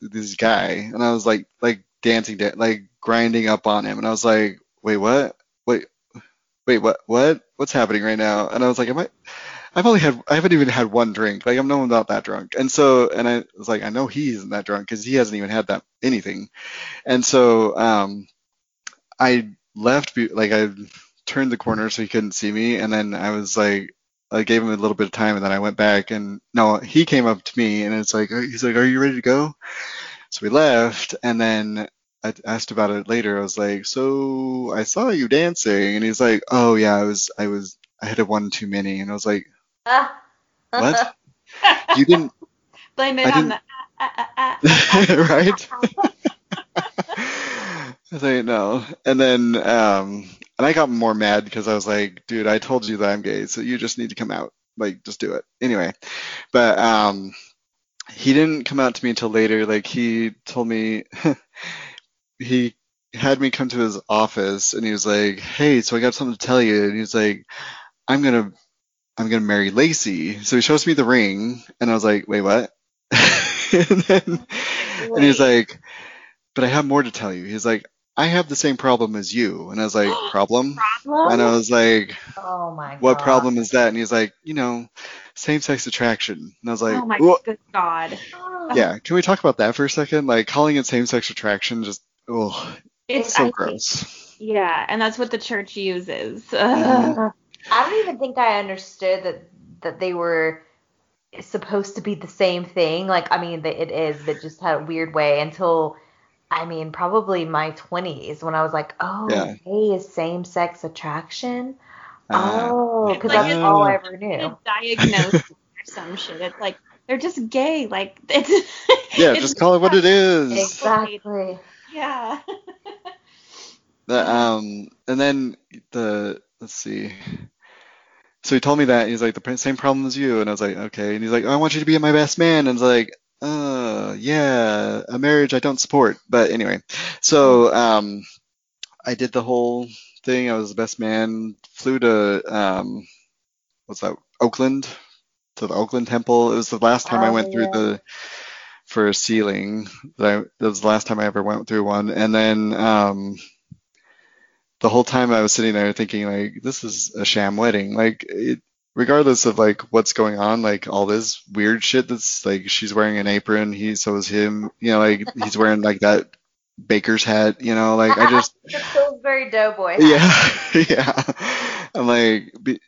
this guy, and I was like, like dancing, da- like grinding up on him, and I was like, wait, what? Wait, wait, what? What? What's happening right now? And I was like, am I? I've only had, I haven't even had one drink. Like I'm no not that drunk, and so, and I was like, I know he isn't that drunk because he hasn't even had that anything. And so um, I left, like I turned the corner so he couldn't see me, and then I was like, I gave him a little bit of time, and then I went back, and no, he came up to me, and it's like, he's like, "Are you ready to go?" So we left, and then I asked about it later. I was like, "So I saw you dancing," and he's like, "Oh yeah, I was, I was, I had a one too many," and I was like, Ah. "What? You didn't, Blame it I on the right?" I was like, no. And then, um, and I got more mad because I was like, dude, I told you that I'm gay, so you just need to come out. Like, just do it. Anyway, but um, he didn't come out to me until later. Like, he told me, he had me come to his office and he was like, hey, so I got something to tell you. And he's like, I'm gonna, I'm gonna marry Lacey. So he shows me the ring, and I was like, wait, what? and then, and he's like, but I have more to tell you. He's like, I have the same problem as you. And I was like, problem? And I was like, oh my what problem is that? And he's like, you know, same sex attraction. And I was like, oh my "Wha- good god. Yeah, can we talk about that for a second? Like calling it same sex attraction just, oh, It's so I think- gross. Yeah, and that's what the church uses. Mhm. I don't even think I understood that that they were supposed to be the same thing. Like, I mean, that it is, but just had a weird way until I mean, probably my 20s when I was like, oh, Yeah. gay is same sex attraction. Uh, oh, because Like, that's all I ever knew. Diagnosed or some shit. It's like they're just gay. Like it's yeah, it's just call it what it is. Exactly. Yeah. The, um, and then the let's see. So he told me that he's like the same problem as you, and I was like, okay. And he's like, I want you to be my best man, and I was like, uh, yeah, a marriage I don't support. But anyway, so um, I did the whole thing. I was the best man. Flew to um, what's that? Oakland, to the Oakland Temple. It was the last time I Oh, went through the for a sealing. That I, that was the last time I ever went through one, and then um the whole time I was sitting there thinking like this is a sham wedding. Like it, regardless of like what's going on, like all this weird shit that's like she's wearing an apron, he so is him, you know, like he's wearing like that baker's hat, you know, like I just the Pillsbury Doughboy. yeah, yeah. I'm like be,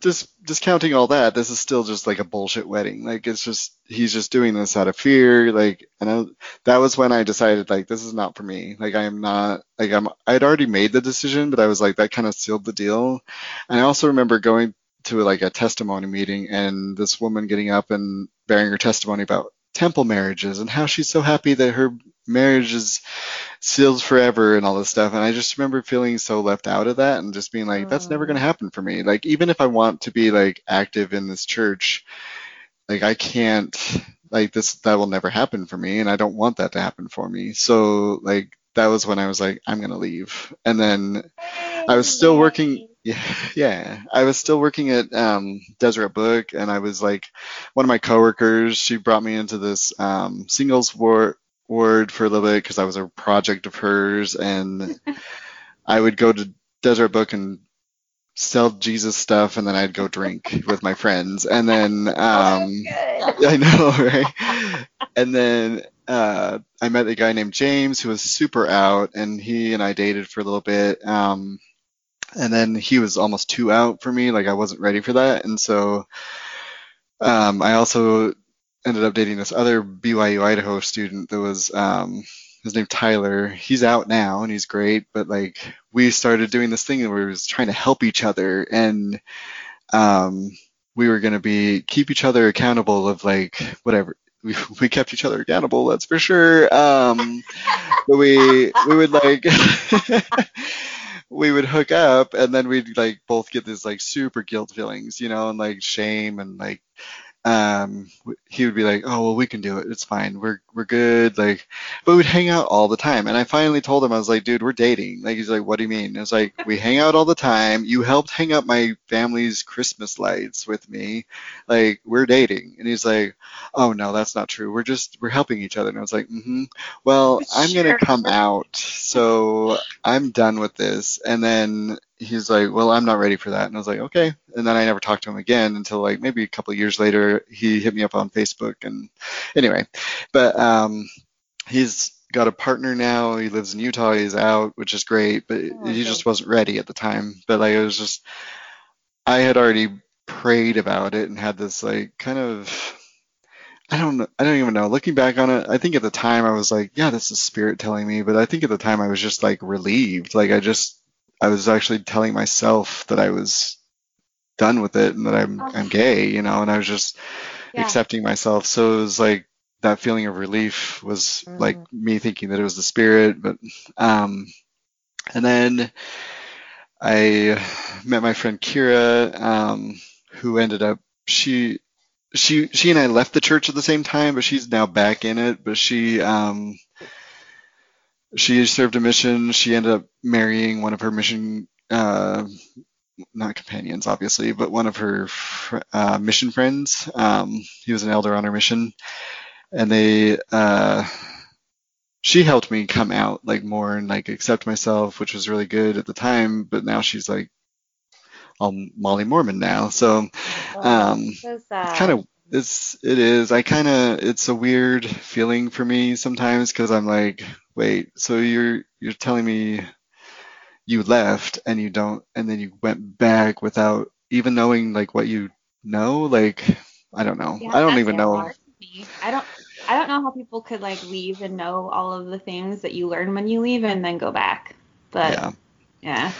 just discounting all that, this is still just like a bullshit wedding. Like it's just he's just doing this out of fear. Like and I, that was when I decided like this is not for me. Like I am not like I'm I'd already made the decision, but I was like that kind of sealed the deal. And I also remember going to like a testimony meeting and this woman getting up and bearing her testimony about temple marriages and how she's so happy that her marriage is sealed forever and all this stuff. And I just remember feeling so left out of that and just being like, that's never going to mm. happen for me. Like, even if I want to be like active in this church, like I can't, like this, that will never happen for me. And I don't want that to happen for me. So like, that was when I was like, I'm going to leave. And then I was still working. Yeah, yeah. I was still working at um, Deseret Book, and I was like, one of my coworkers. She brought me into this um, singles ward ward for a little bit because I was a project of hers, and I would go to Deseret Book and sell Jesus stuff, and then I'd go drink with my friends, and then um, Good. I know, right? And then uh, I met a guy named James who was super out, and he and I dated for a little bit. Um, and then he was almost too out for me, like I wasn't ready for that. And so um, I also ended up dating this other BYU Idaho student that was um, his name Tyler. He's out now and he's great, but like we started doing this thing where we was trying to help each other and um, we were going to be keep each other accountable of like whatever we, we kept each other accountable that's for sure um but we we would like we would hook up and then we'd like both get this like super guilt feelings you know and like shame and like um he would be like oh well we can do it. It's fine. We're we're good. Like but we'd hang out all the time. And i finally told him i was like dude we're dating. Like he's like what do you mean? It was like we hang out all the time. You helped hang up my family's christmas lights with me. Like we're dating. And he's like oh no that's not true. We're just we're helping each other. And i was like mm-hmm. Well i'm Sure. gonna come out. So i'm done with this. And then he's like well i'm not ready for that and i was like okay and then i never talked to him again until like maybe a couple of years later he hit me up on facebook and anyway but um he's got a partner now he lives in utah he's out which is great but Oh, he just wasn't ready at the time but like it was just i had already prayed about it and had this like kind of I don't know. I don't even know. Looking back on it, I think at the time I was like, yeah, this is spirit telling me. But I think at the time I was just like relieved. Like I just, I was actually telling myself that I was done with it and that I'm, I'm gay, you know, and I was just Yeah. accepting myself. So it was like that feeling of relief was like me thinking that it was the spirit. But, um, and then I met my friend Kira, um, who ended up, she, she she and I left the church at the same time, but she's now back in it. But she um she served a mission. She ended up marrying one of her mission uh not companions obviously, but one of her fr- uh, mission friends. Um, he was an elder on her mission, and they uh she helped me come out like more and like accept myself, which was really good at the time. But now she's like all Molly Mormon now, so um so kind of it's it is i kind of it's a weird feeling for me sometimes because i'm like wait so you're you're telling me you left and you don't and then you went back without even knowing like what you know like i don't know Yeah, i don't even know hard for me. I don't I don't know how people could like leave and know all of the things that you learn when you leave and then go back. But Yeah. yeah.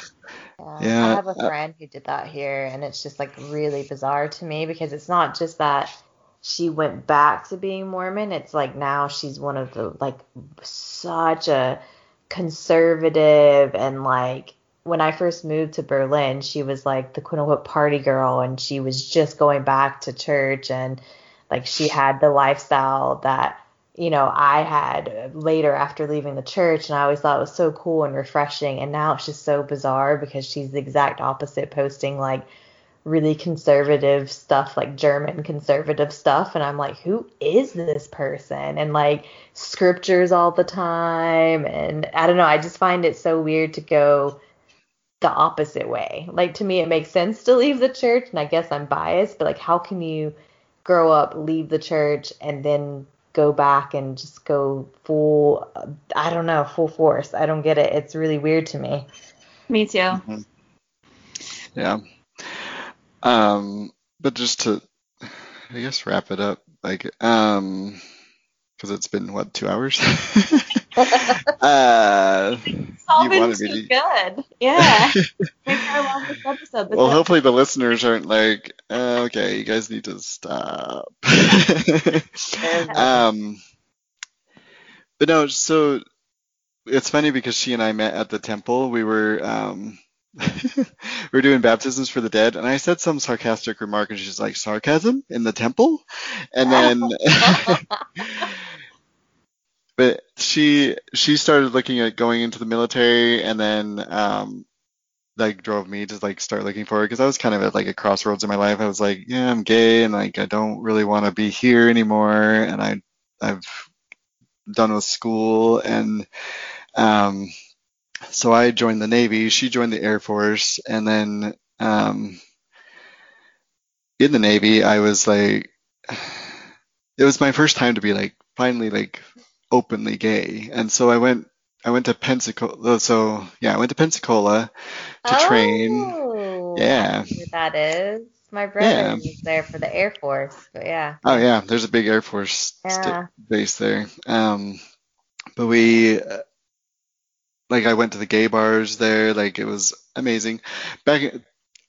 Yeah, Yeah, I have a uh, friend who did that here, and it's just like really bizarre to me because it's not just that she went back to being Mormon, it's like now she's one of the like such a conservative and like when I first moved to Berlin, she was like the quote unquote party girl, and she was just going back to church, and like she had the lifestyle that you know, I had uh, later after leaving the church, and I always thought it was so cool and refreshing. And now it's just so bizarre because she's the exact opposite, posting like really conservative stuff, like German conservative stuff. And I'm like, who is this person? And like scriptures all the time. And I don't know, I just find it so weird to go the opposite way. Like to me, it makes sense to leave the church, and I guess I'm biased, but like, how can you grow up, leave the church, and then go back and just go full I don't know, full force. I don't get it. It's really weird to me. Me too. Mm-hmm. Yeah. Um, but just to, I guess, wrap it up, like, um, because it's been what two hours. uh, It's all You been too to- good. Yeah. Maybe our longest episode. Well, hopefully the listeners aren't like, uh, okay, you guys need to stop. um, but no, so it's funny because she and I met at the temple. We were um, we were doing baptisms for the dead, and I said some sarcastic remark, and she's like, "Sarcasm in the temple?" And then, but she she started looking at going into the military, and then um, like drove me to like start looking for it because I was kind of at like a crossroads in my life. I was like, yeah, I'm gay, and like I don't really want to be here anymore, and I I've done with school and um so I joined the Navy, she joined the Air Force, and then um in the Navy I was like it was my first time to be like finally like openly gay. And so I went I went to Pensacola so yeah, I went to Pensacola to train. Oh, Yeah. Know where that is. My brother Yeah. was there for the Air Force, but yeah. Oh yeah, there's a big Air Force Yeah. base there. Um, but we, like, I went to the gay bars there. Like, it was amazing. Back,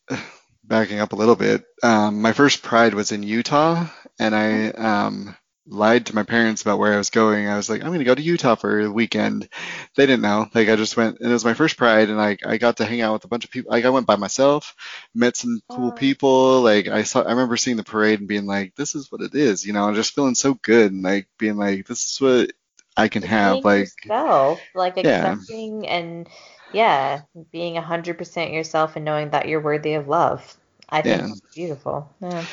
backing up a little bit, um, my first Pride was in Utah, and I um, lied to my parents about where I was going. I was like, I'm gonna go to Utah for a weekend. They didn't know. Like, I just went, and it was my first Pride, and like, I got to hang out with a bunch of people. Like, I went by myself, met some cool people. Like, I saw, I remember seeing the parade and being like, this is what it is, you know, and just feeling so good, and like being like, this is what I can have. Like, yourself, like Yeah. accepting and yeah, being a hundred percent yourself and knowing that you're worthy of love. I think Yeah. beautiful. Yeah.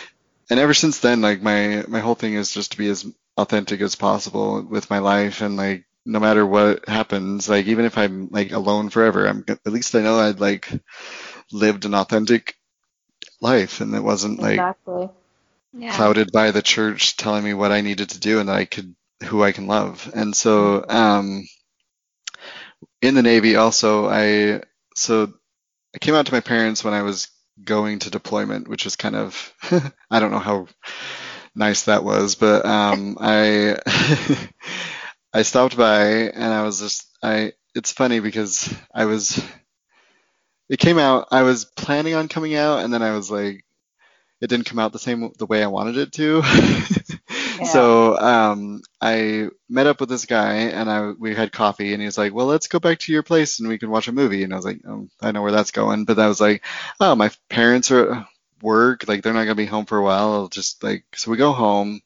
And ever since then, like my my whole thing is just to be as authentic as possible with my life, and like no matter what happens, like even if I'm like alone forever, I'm at least I know I'd like lived an authentic life, and it wasn't like Exactly. yeah. clouded by the church telling me what I needed to do and that I could who I can love. And so um in the Navy also I so I came out to my parents when I was going to deployment, which was kind of I don't know how nice that was, but um I I stopped by and I was just I it's funny because I was it came out I was planning on coming out and then I was like it didn't come out the same the way I wanted it to. So um, I met up with this guy and I we had coffee and he was like, "Well, let's go back to your place and we can watch a movie." And I was like, oh, "I know where that's going," but I was like, "Oh, my parents are at work, like they're not gonna be home for a while. I'll just like so we go home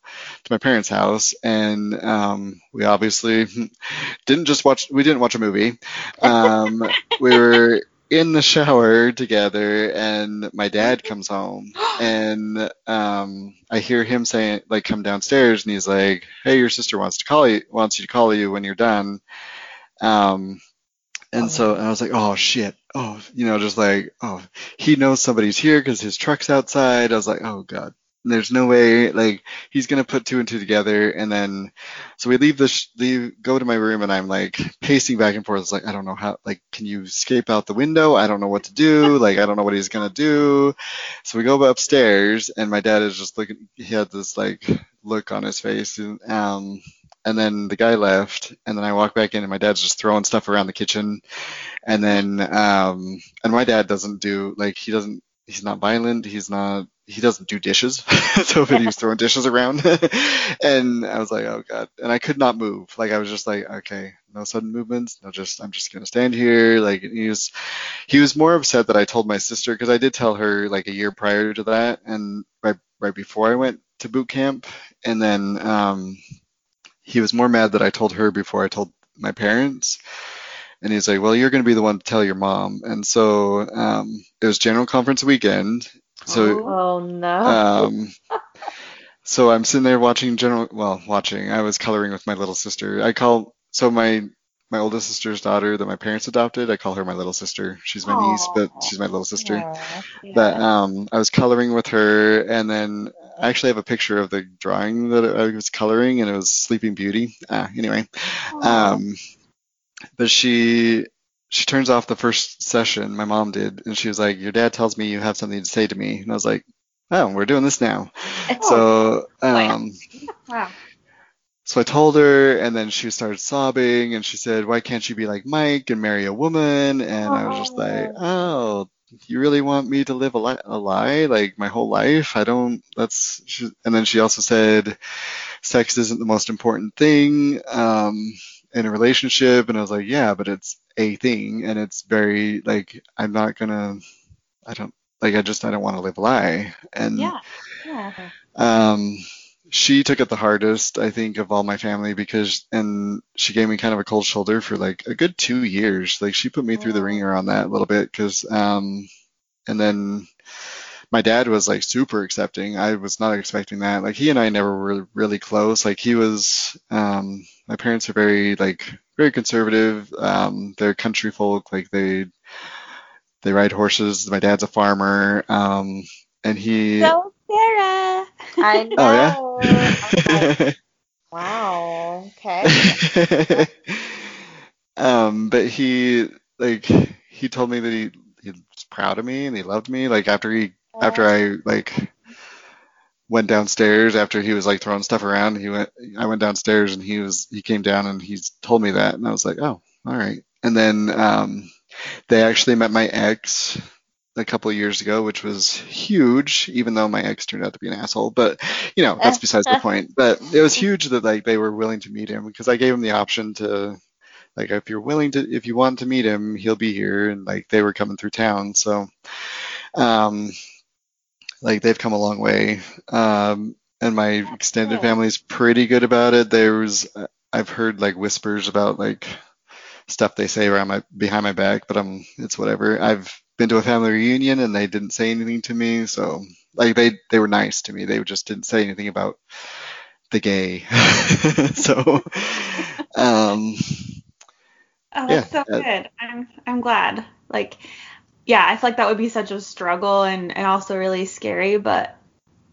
to my parents' house and um, we obviously didn't just watch we didn't watch a movie. Um, we were in the shower together and my dad comes home and um I hear him saying like come downstairs and he's like hey your sister wants to call you wants you to call you when you're done. Um and so and I was like oh shit. Oh you know just like oh he knows somebody's here because his truck's outside. I was like oh god there's no way like he's gonna put two and two together and then so we leave the sh- leave go to my room and I'm like pacing back and forth. It's like I don't know how like can you escape out the window? I don't know what to do. Like I don't know what he's gonna do. So we go upstairs and my dad is just looking he had this like look on his face and um and then the guy left, and then I walk back in, and my dad's just throwing stuff around the kitchen, and then um, and my dad doesn't do like he doesn't he's not violent, he's not he doesn't do dishes, so but he was throwing dishes around, and I was like, oh god, and I could not move. Like I was just like, okay, no sudden movements, no, just I'm just gonna stand here. Like he was, he was more upset that I told my sister because I did tell her like a year prior to that, and right right before I went to boot camp, and then um, he was more mad that I told her before I told my parents. And he's like, "Well, you're going to be the one to tell your mom." And so um, it was general conference weekend, so Oh no. um, so I'm sitting there watching general, well, watching. I was coloring with my little sister. I call so my my oldest sister's daughter that my parents adopted. I call her my little sister. She's my niece, but she's my little sister. Aw. But um, I was coloring with her, and then I actually have a picture of the drawing that I was coloring, and it was Sleeping Beauty. Ah, anyway, um, but she she turns off the first session. My mom did, and she was like, "Your dad tells me you have something to say to me," and I was like, "Oh, we're doing this now." So um, Wow. so I told her, and then she started sobbing, and she said, "Why can't you be like Mike and marry a woman?" And I was just like, "Oh, you really want me to live a, li- a lie like my whole life? I don't. That's." She, and then she also said, "Sex isn't the most important thing um, in a relationship," and I was like, "Yeah, but it's a thing, and it's very like I'm not gonna. I don't like. I just I don't want to live a lie." And Yeah. Yeah. um, she took it the hardest, I think, of all my family because, and she gave me kind of a cold shoulder for like a good two years. Like she put me through the ringer on that a little bit because, um, and then my dad was like super accepting. I was not expecting that. Like he and I never were really close. Like he was, um, my parents are very like very conservative. Um, they're country folk. Like they they ride horses. My dad's a farmer. Um, and he. So Sarah. I know. Oh, yeah? Like, wow. Okay. um, but he like he told me that he he was proud of me and he loved me. Like after he after I like went downstairs after he was like throwing stuff around, he went I went downstairs and he was he came down and he told me that and I was like, oh, all right. And then um, they actually met my ex a couple of years ago, which was huge, even though my ex turned out to be an asshole. But you know, that's besides the point. But it was huge that like they were willing to meet him because I gave him the option to like if you're willing to if you want to meet him, he'll be here and like they were coming through town. So um like they've come a long way. Um and my extended family's pretty good about it. There's I've heard like whispers about like stuff they say around my behind my back, but I'm it's whatever. I've been to a family reunion and they didn't say anything to me, so like they they were nice to me. They just didn't say anything about the gay. so um Oh, that's Yeah, so uh, good. I'm I'm glad. Like, yeah, I feel like that would be such a struggle and and also really scary. But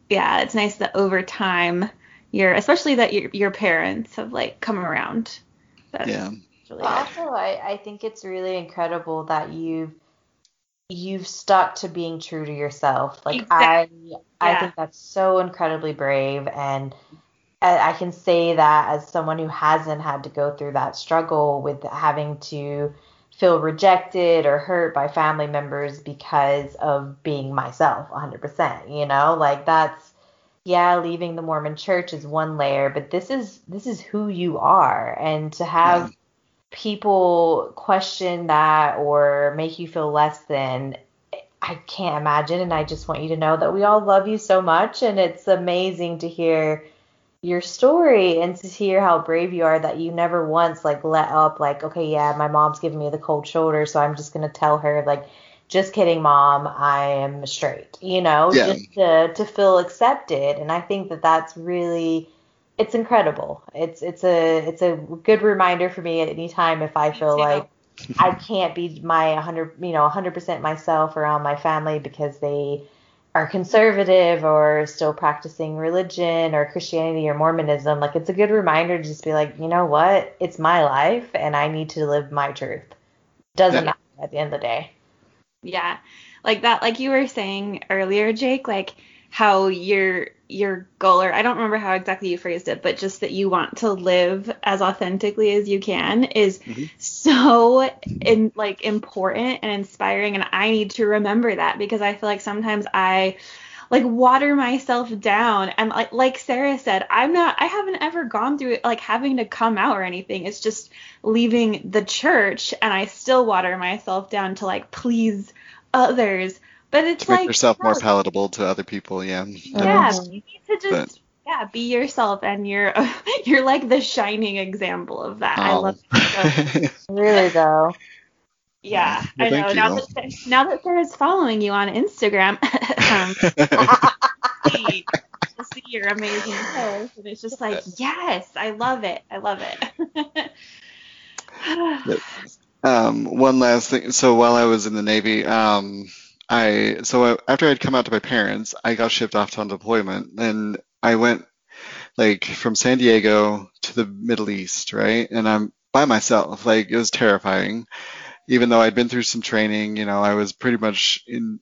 yeah, it's nice that over time, your especially that your your parents have like come around. That's yeah. really But also, I, I think it's really incredible that you've you've stuck to being true to yourself. Like I I Yeah. think that's so incredibly brave, and I, I can say that as someone who hasn't had to go through that struggle with having to feel rejected or hurt by family members because of being myself 100%, you know? Like that's yeah, leaving the Mormon church is one layer, but this is this is who you are and to have Yeah. people question that or make you feel less than I can't imagine and I just want you to know that we all love you so much and it's amazing to hear your story and to hear how brave you are that you never once like let up like okay yeah my mom's giving me the cold shoulder so I'm just going to tell her like just kidding mom I am straight you know Yeah. just to to feel accepted and I think that that's really it's incredible it's it's a it's a good reminder for me at any time if I feel too. like I can't be my 100 you know 100% myself around my family because they are conservative or still practicing religion or Christianity or Mormonism, like it's a good reminder to just be like, you know what? It's my life and I need to live my truth. Doesn't Yeah. matter at the end of the day. Yeah. Like that, like you were saying earlier, Jake, like how your your goal or I don't remember how exactly you phrased it, but just that you want to live as authentically as you can is Mhm. so in like important and inspiring and I need to remember that because I feel like sometimes I like water myself down and like like Sarah said, I'm not I haven't ever gone through like having to come out or anything. It's just leaving the church and I still water myself down to like please others. But it's To make like yourself more palatable to other people, yeah. yeah, you need to just But- yeah, be yourself and you're you're like the shining example of that. I Oh. love it. So, Really though. yeah, Well, I know. thank Now that Sa- now that Sarah's following you on Instagram, um, see, see your amazing posts, and it's just like, yes, I love it. I love it. Um, one last thing. So while I was in the Navy, um, I so after I'd come out to my parents, I got shipped off on deployment, and I went like from San Diego to the Middle East, right? And I'm by myself. Like it was terrifying, even though I'd been through some training. You know, I was pretty much in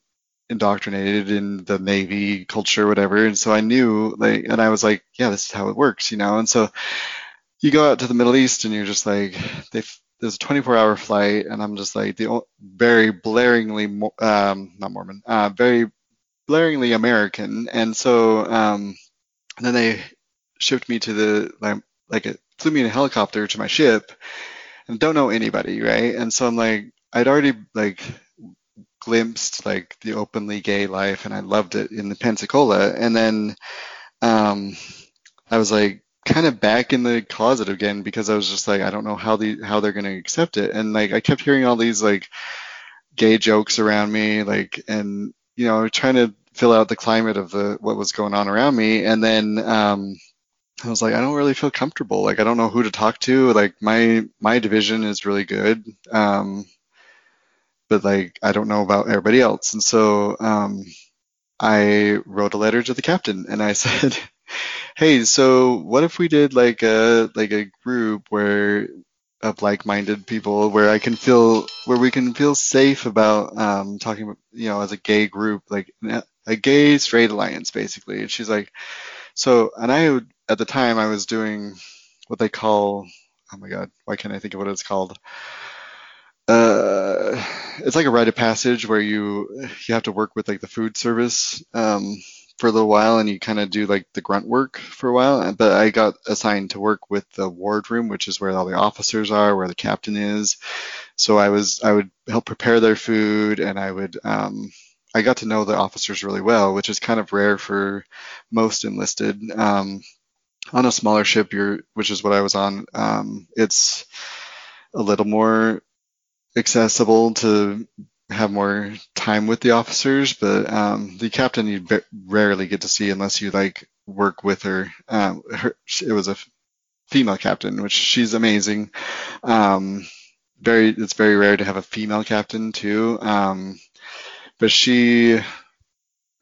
indoctrinated in the Navy culture, whatever, and so I knew like, and I was like, yeah, this is how it works, you know. And so you go out to the Middle East, and you're just like, they there's a 24 hour flight and i'm just like the very blaringly um not mormon uh very blaringly american. And so um and then they shipped me to the like like it flew me in a helicopter to my ship and don't know anybody right? And so i'm like i'd already like glimpsed like the openly gay life and i loved it in the pensacola. And then um i was like kind of back in the closet again because I was just like I don't know how the how they're gonna accept it. And like I kept hearing all these like gay jokes around me like and you know trying to fill out the climate of the what was going on around me. And then um I was like I don't really feel comfortable. Like I don't know who to talk to. Like my my division is really good um but like I don't know about everybody else. And so um I wrote a letter to the captain and I said hey, so what if we did like a like a group where of like-minded people where I can feel where we can feel safe about um, talking about you know as a gay group like a gay straight alliance basically. And she's like, so and I would at the time I was doing what they call oh my god why can't I think of what it's called uh it's like a rite of passage where you you have to work with like the food service um for a little while and you kind of do like the grunt work for a while but i got assigned to work with the wardroom which is where all the officers are where the captain is. So i was i would help prepare their food and i would um i got to know the officers really well which is kind of rare for most enlisted. Um on a smaller ship you're which is what i was on um it's a little more accessible to have more time with the officers, but um, the captain you ba- rarely get to see unless you like work with her. Um, her it was a f- female captain, which she's amazing. Um, very, it's very rare to have a female captain too. Um, but she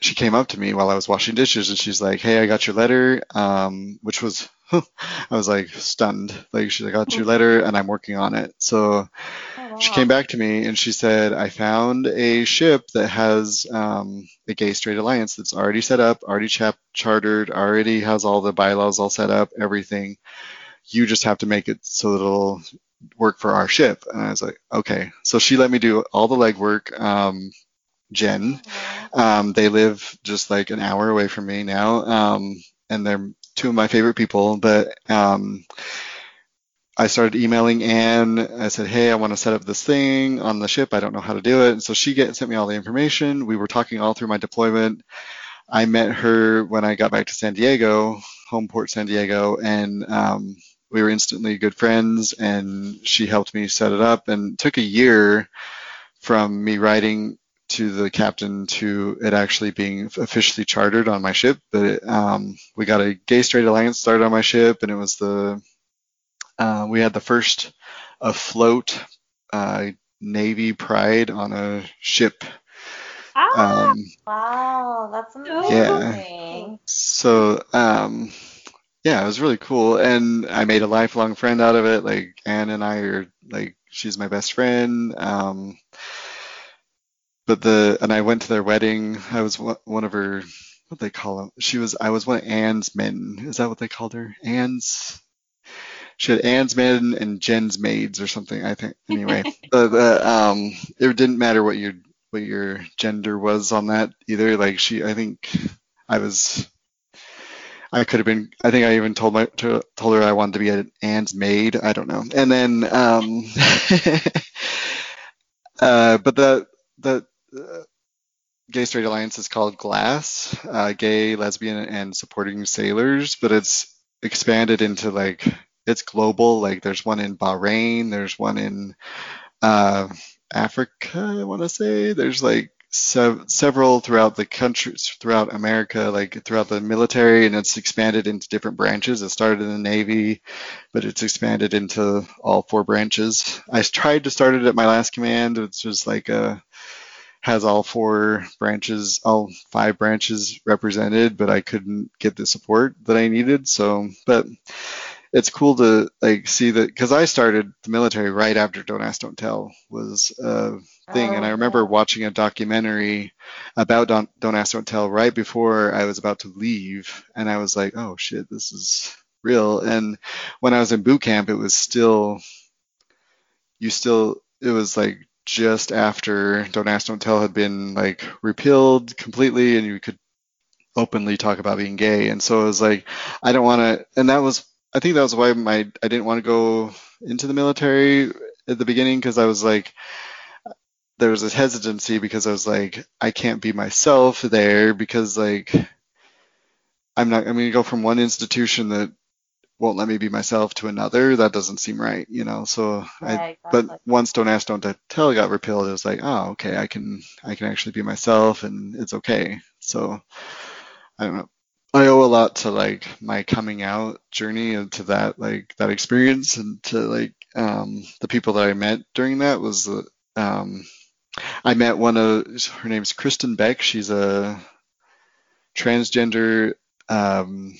she came up to me while I was washing dishes and she's like, "Hey, I got your letter," um, which was I was like stunned. Like she's like, "I got your letter and I'm working on it." So Oh, she came back to me and she said, I found a ship that has um, a gay straight alliance that's already set up, already chap- chartered, already has all the bylaws all set up, everything. You just have to make it so that it'll work for our ship. And I was like, okay. So she let me do all the legwork. Um, Jen, um, they live just like an hour away from me now, um, and they're two of my favorite people. But um, I started emailing Anne. I said, "Hey, I want to set up this thing on the ship. I don't know how to do it." And so she get, sent me all the information. We were talking all through my deployment. I met her when I got back to San Diego, home port San Diego, and um, we were instantly good friends. And she helped me set it up. And it took a year from me writing to the captain to it actually being officially chartered on my ship. But um, we got a gay straight alliance started on my ship, and it was the uh, we had the first afloat uh, Navy Pride on a ship. Ah, Um, wow, that's amazing. Yeah. so um, yeah, it was really cool, and I made a lifelong friend out of it. Like Anne and I are like she's my best friend. Um, but the and I went to their wedding. I was one of her what they call him. She was I was one of Anne's men. Is that what they called her? Anne's. She had Anne's men and Jen's maids or something. I think. Anyway, the, the um, it didn't matter what your what your gender was on that either. Like she, I think I was. I could have been. I think I even told my to, told her I wanted to be an Anne's maid. I don't know. And then, um, uh, but the the Gay Straight Alliance is called GLASS, uh, Gay, Lesbian, and Supporting Sailors, but it's expanded into like it's global. Like there's one in Bahrain, there's one in uh, Africa, I want to say. There's like sev- several throughout the countries, throughout America, like throughout the military, and it's expanded into different branches. It started in the Navy, but it's expanded into all four branches. I tried to start it at my last command, which was like a has all four branches, all five branches represented, but I couldn't get the support that I needed. So, but it's cool to like see that because I started the military right after Don't Ask, Don't Tell was a thing, Oh, and I oh, remember yeah. watching a documentary about Don't Don't Ask, Don't Tell right before I was about to leave, and I was like, oh shit, this is real. And when I was in boot camp, it was still, you still, it was like just after Don't Ask, Don't Tell had been like repealed completely, and you could openly talk about being gay. And so it was like, I don't want to, and that was, I think that was why my, I didn't want to go into the military at the beginning because I was like, there was a hesitancy because I was like, I can't be myself there because like, I'm not, I'm to go from one institution that won't let me be myself to another. That doesn't seem right, you know? So I, Yeah, but once Don't Ask, Don't Tell got repealed, it was like, oh, okay, I can, I can actually be myself and it's okay. So I don't know. I owe a lot to like my coming out journey and to that like that experience and to like um the people that I met during that was uh, um I met one of her name's Kristin Beck. She's a transgender um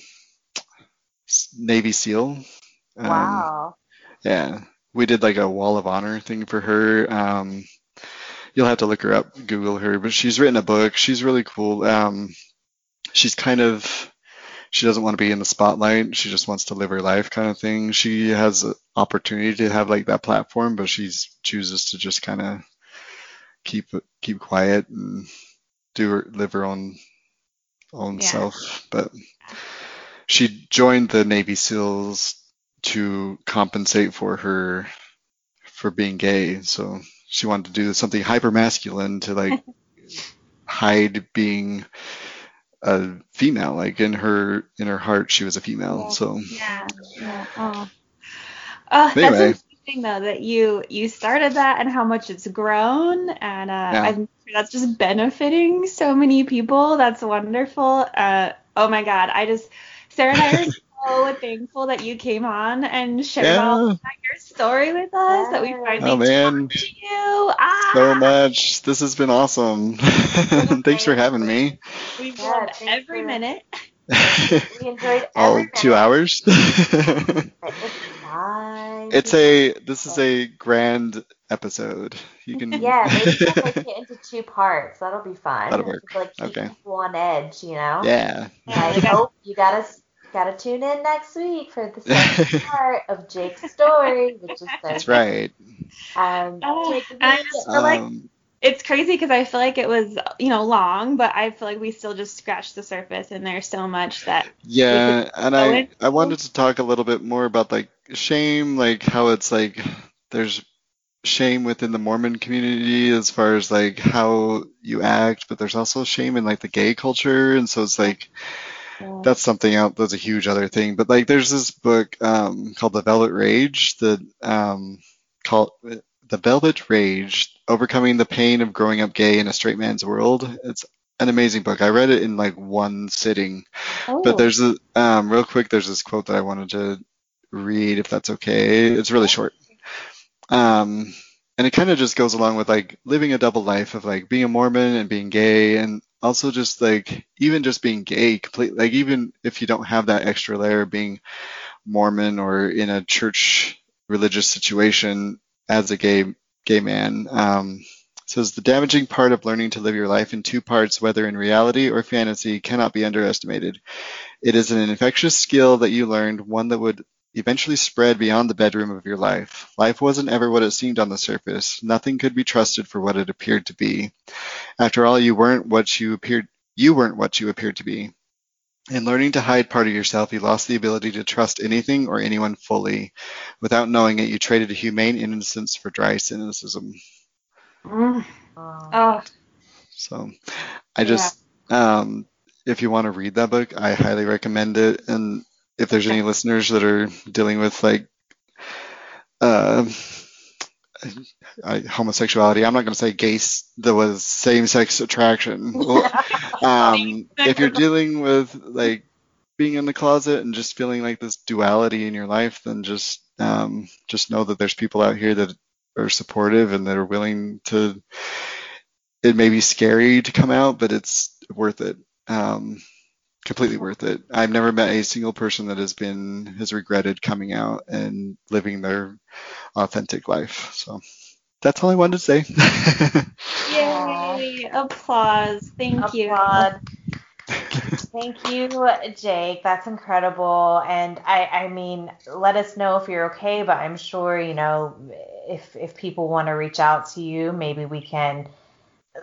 Navy SEAL. Um, wow. yeah, we did like a wall of honor thing for her. Um, you'll have to look her up, Google her, but she's written a book. She's really cool. Um, she's kind of she doesn't want to be in the spotlight. She just wants to live her life, kind of thing. She has an opportunity to have like that platform, but she chooses to just kind of keep keep quiet and do her, live her own own Yeah. self. But she joined the Navy SEALs to compensate for her for being gay. So she wanted to do something hyper masculine to like hide being a female. Like in her in her heart, she was a female. Yeah. So Yeah. Yeah. Oh. Uh, Anyway. That's interesting though that you you started that and how much it's grown and uh, Yeah. I'm sure that's just benefiting so many people. That's wonderful. Uh, oh my God, I just Sarah and I are so thankful that you came on and shared Yeah. of that, your story with us. That we finally Oh man, talked to you. Ah, so much. This has been awesome. Thanks for having me. We've Yeah, loved every for- minute. We enjoyed All every two hours. It's a this is a grand episode. You can Yeah, maybe we'll make it into two parts. That'll be fun. That'll work. To, like keep Okay. people on edge, you know. yeah. I hope you gotta gotta tune in next week for the second part of Jake's story, which is so That's right. Um, Oh, Jake, I just feel like Um, it's crazy because I feel like it was, you know, long, but I feel like we still just scratched the surface, and there's so much that. Yeah, and I into- I wanted to talk a little bit more about like shame, like how it's like there's shame within the Mormon community as far as like how you act, but there's also shame in like the gay culture, and so it's like that's something else that's a huge other thing. But like there's this book um called The Velvet Rage that um called The Velvet Rage: Overcoming the Pain of Growing Up Gay in a Straight Man's World. It's an amazing book. I read it in like one sitting. Oh, But there's a um, real quick. There's this quote that I wanted to read, if that's okay. It's really short, um, and it kind of just goes along with like living a double life of like being a Mormon and being gay, and also just like even just being gay, complete like even if you don't have that extra layer of being Mormon or in a church religious situation as a gay gay man. Um, says the damaging part of learning to live your life in two parts, whether in reality or fantasy, cannot be underestimated. It is an infectious skill that you learned, one that would eventually spread beyond the bedroom of your life. Life wasn't ever what it seemed on the surface. Nothing could be trusted for what it appeared to be. After all, you weren't what you appeared you weren't what you appeared to be. In learning to hide part of yourself, you lost the ability to trust anything or anyone fully. Without knowing it, you traded a humane innocence for dry cynicism. Mm. Oh, So I just, um, if you want to read that book, I highly recommend it. And if there's any listeners that are dealing with like uh, I, homosexuality, I'm not going to say gay, was same-sex attraction. Well, um, if you're dealing with like being in the closet and just feeling like this duality in your life, then just um, just know that there's people out here that are supportive and that are willing to. It may be scary to come out, but it's worth it. Um, completely worth it. I've never met a single person that has been has regretted coming out and living their authentic life. So that's all I wanted to say. yay! Applause. Thank you. Thank you, Jake. That's incredible. And I, I mean, let us know if you're okay. But I'm sure you know if if people want to reach out to you, maybe we can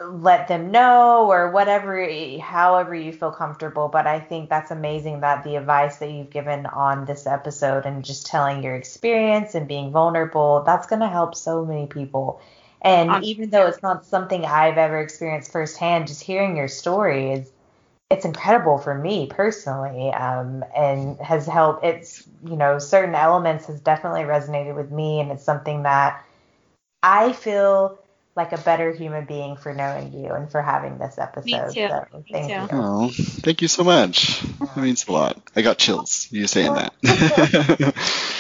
let them know or whatever, however you feel comfortable. But I think that's amazing that the advice that you've given on this episode and just telling your experience and being vulnerable, that's going to help so many people. And Um, even though it's not something I've ever experienced firsthand, just hearing your story is it's incredible for me personally um, and has helped it's you know certain elements has definitely resonated with me and it's something that i feel like a better human being for knowing you and for having this episode Me too. so Me thank too. you oh, thank you so much. That means a lot. I got chills. You saying that.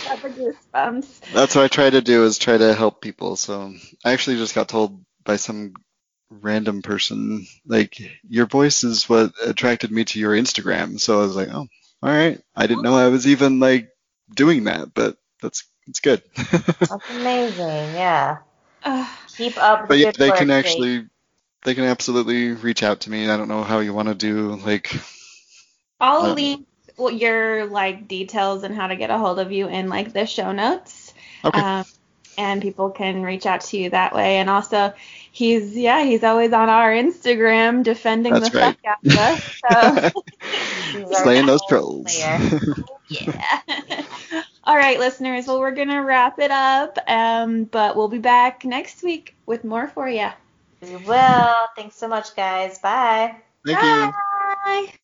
Got the goosebumps. That's what I try to do is try to help people. So I actually just got told by some random person, like, your voice is what attracted me to your Instagram. So I was like, oh, all right. I didn't know I was even like doing that, but that's it's good. that's amazing yeah Ugh. Keep up the but yeah, good they work, can Jake. actually they can absolutely reach out to me. I don't know how you want to do like I'll link your like details and how to get a hold of you in like the show notes. okay. Um, and people can reach out to you that way. And also, he's yeah, he's always on our Instagram defending That's the right. fuck out of us. So Slaying those all trolls. yeah. All right, listeners. Well, we're gonna wrap it up. Um, but we'll be back next week with more for you. we will thanks so much guys bye Thank you. Bye.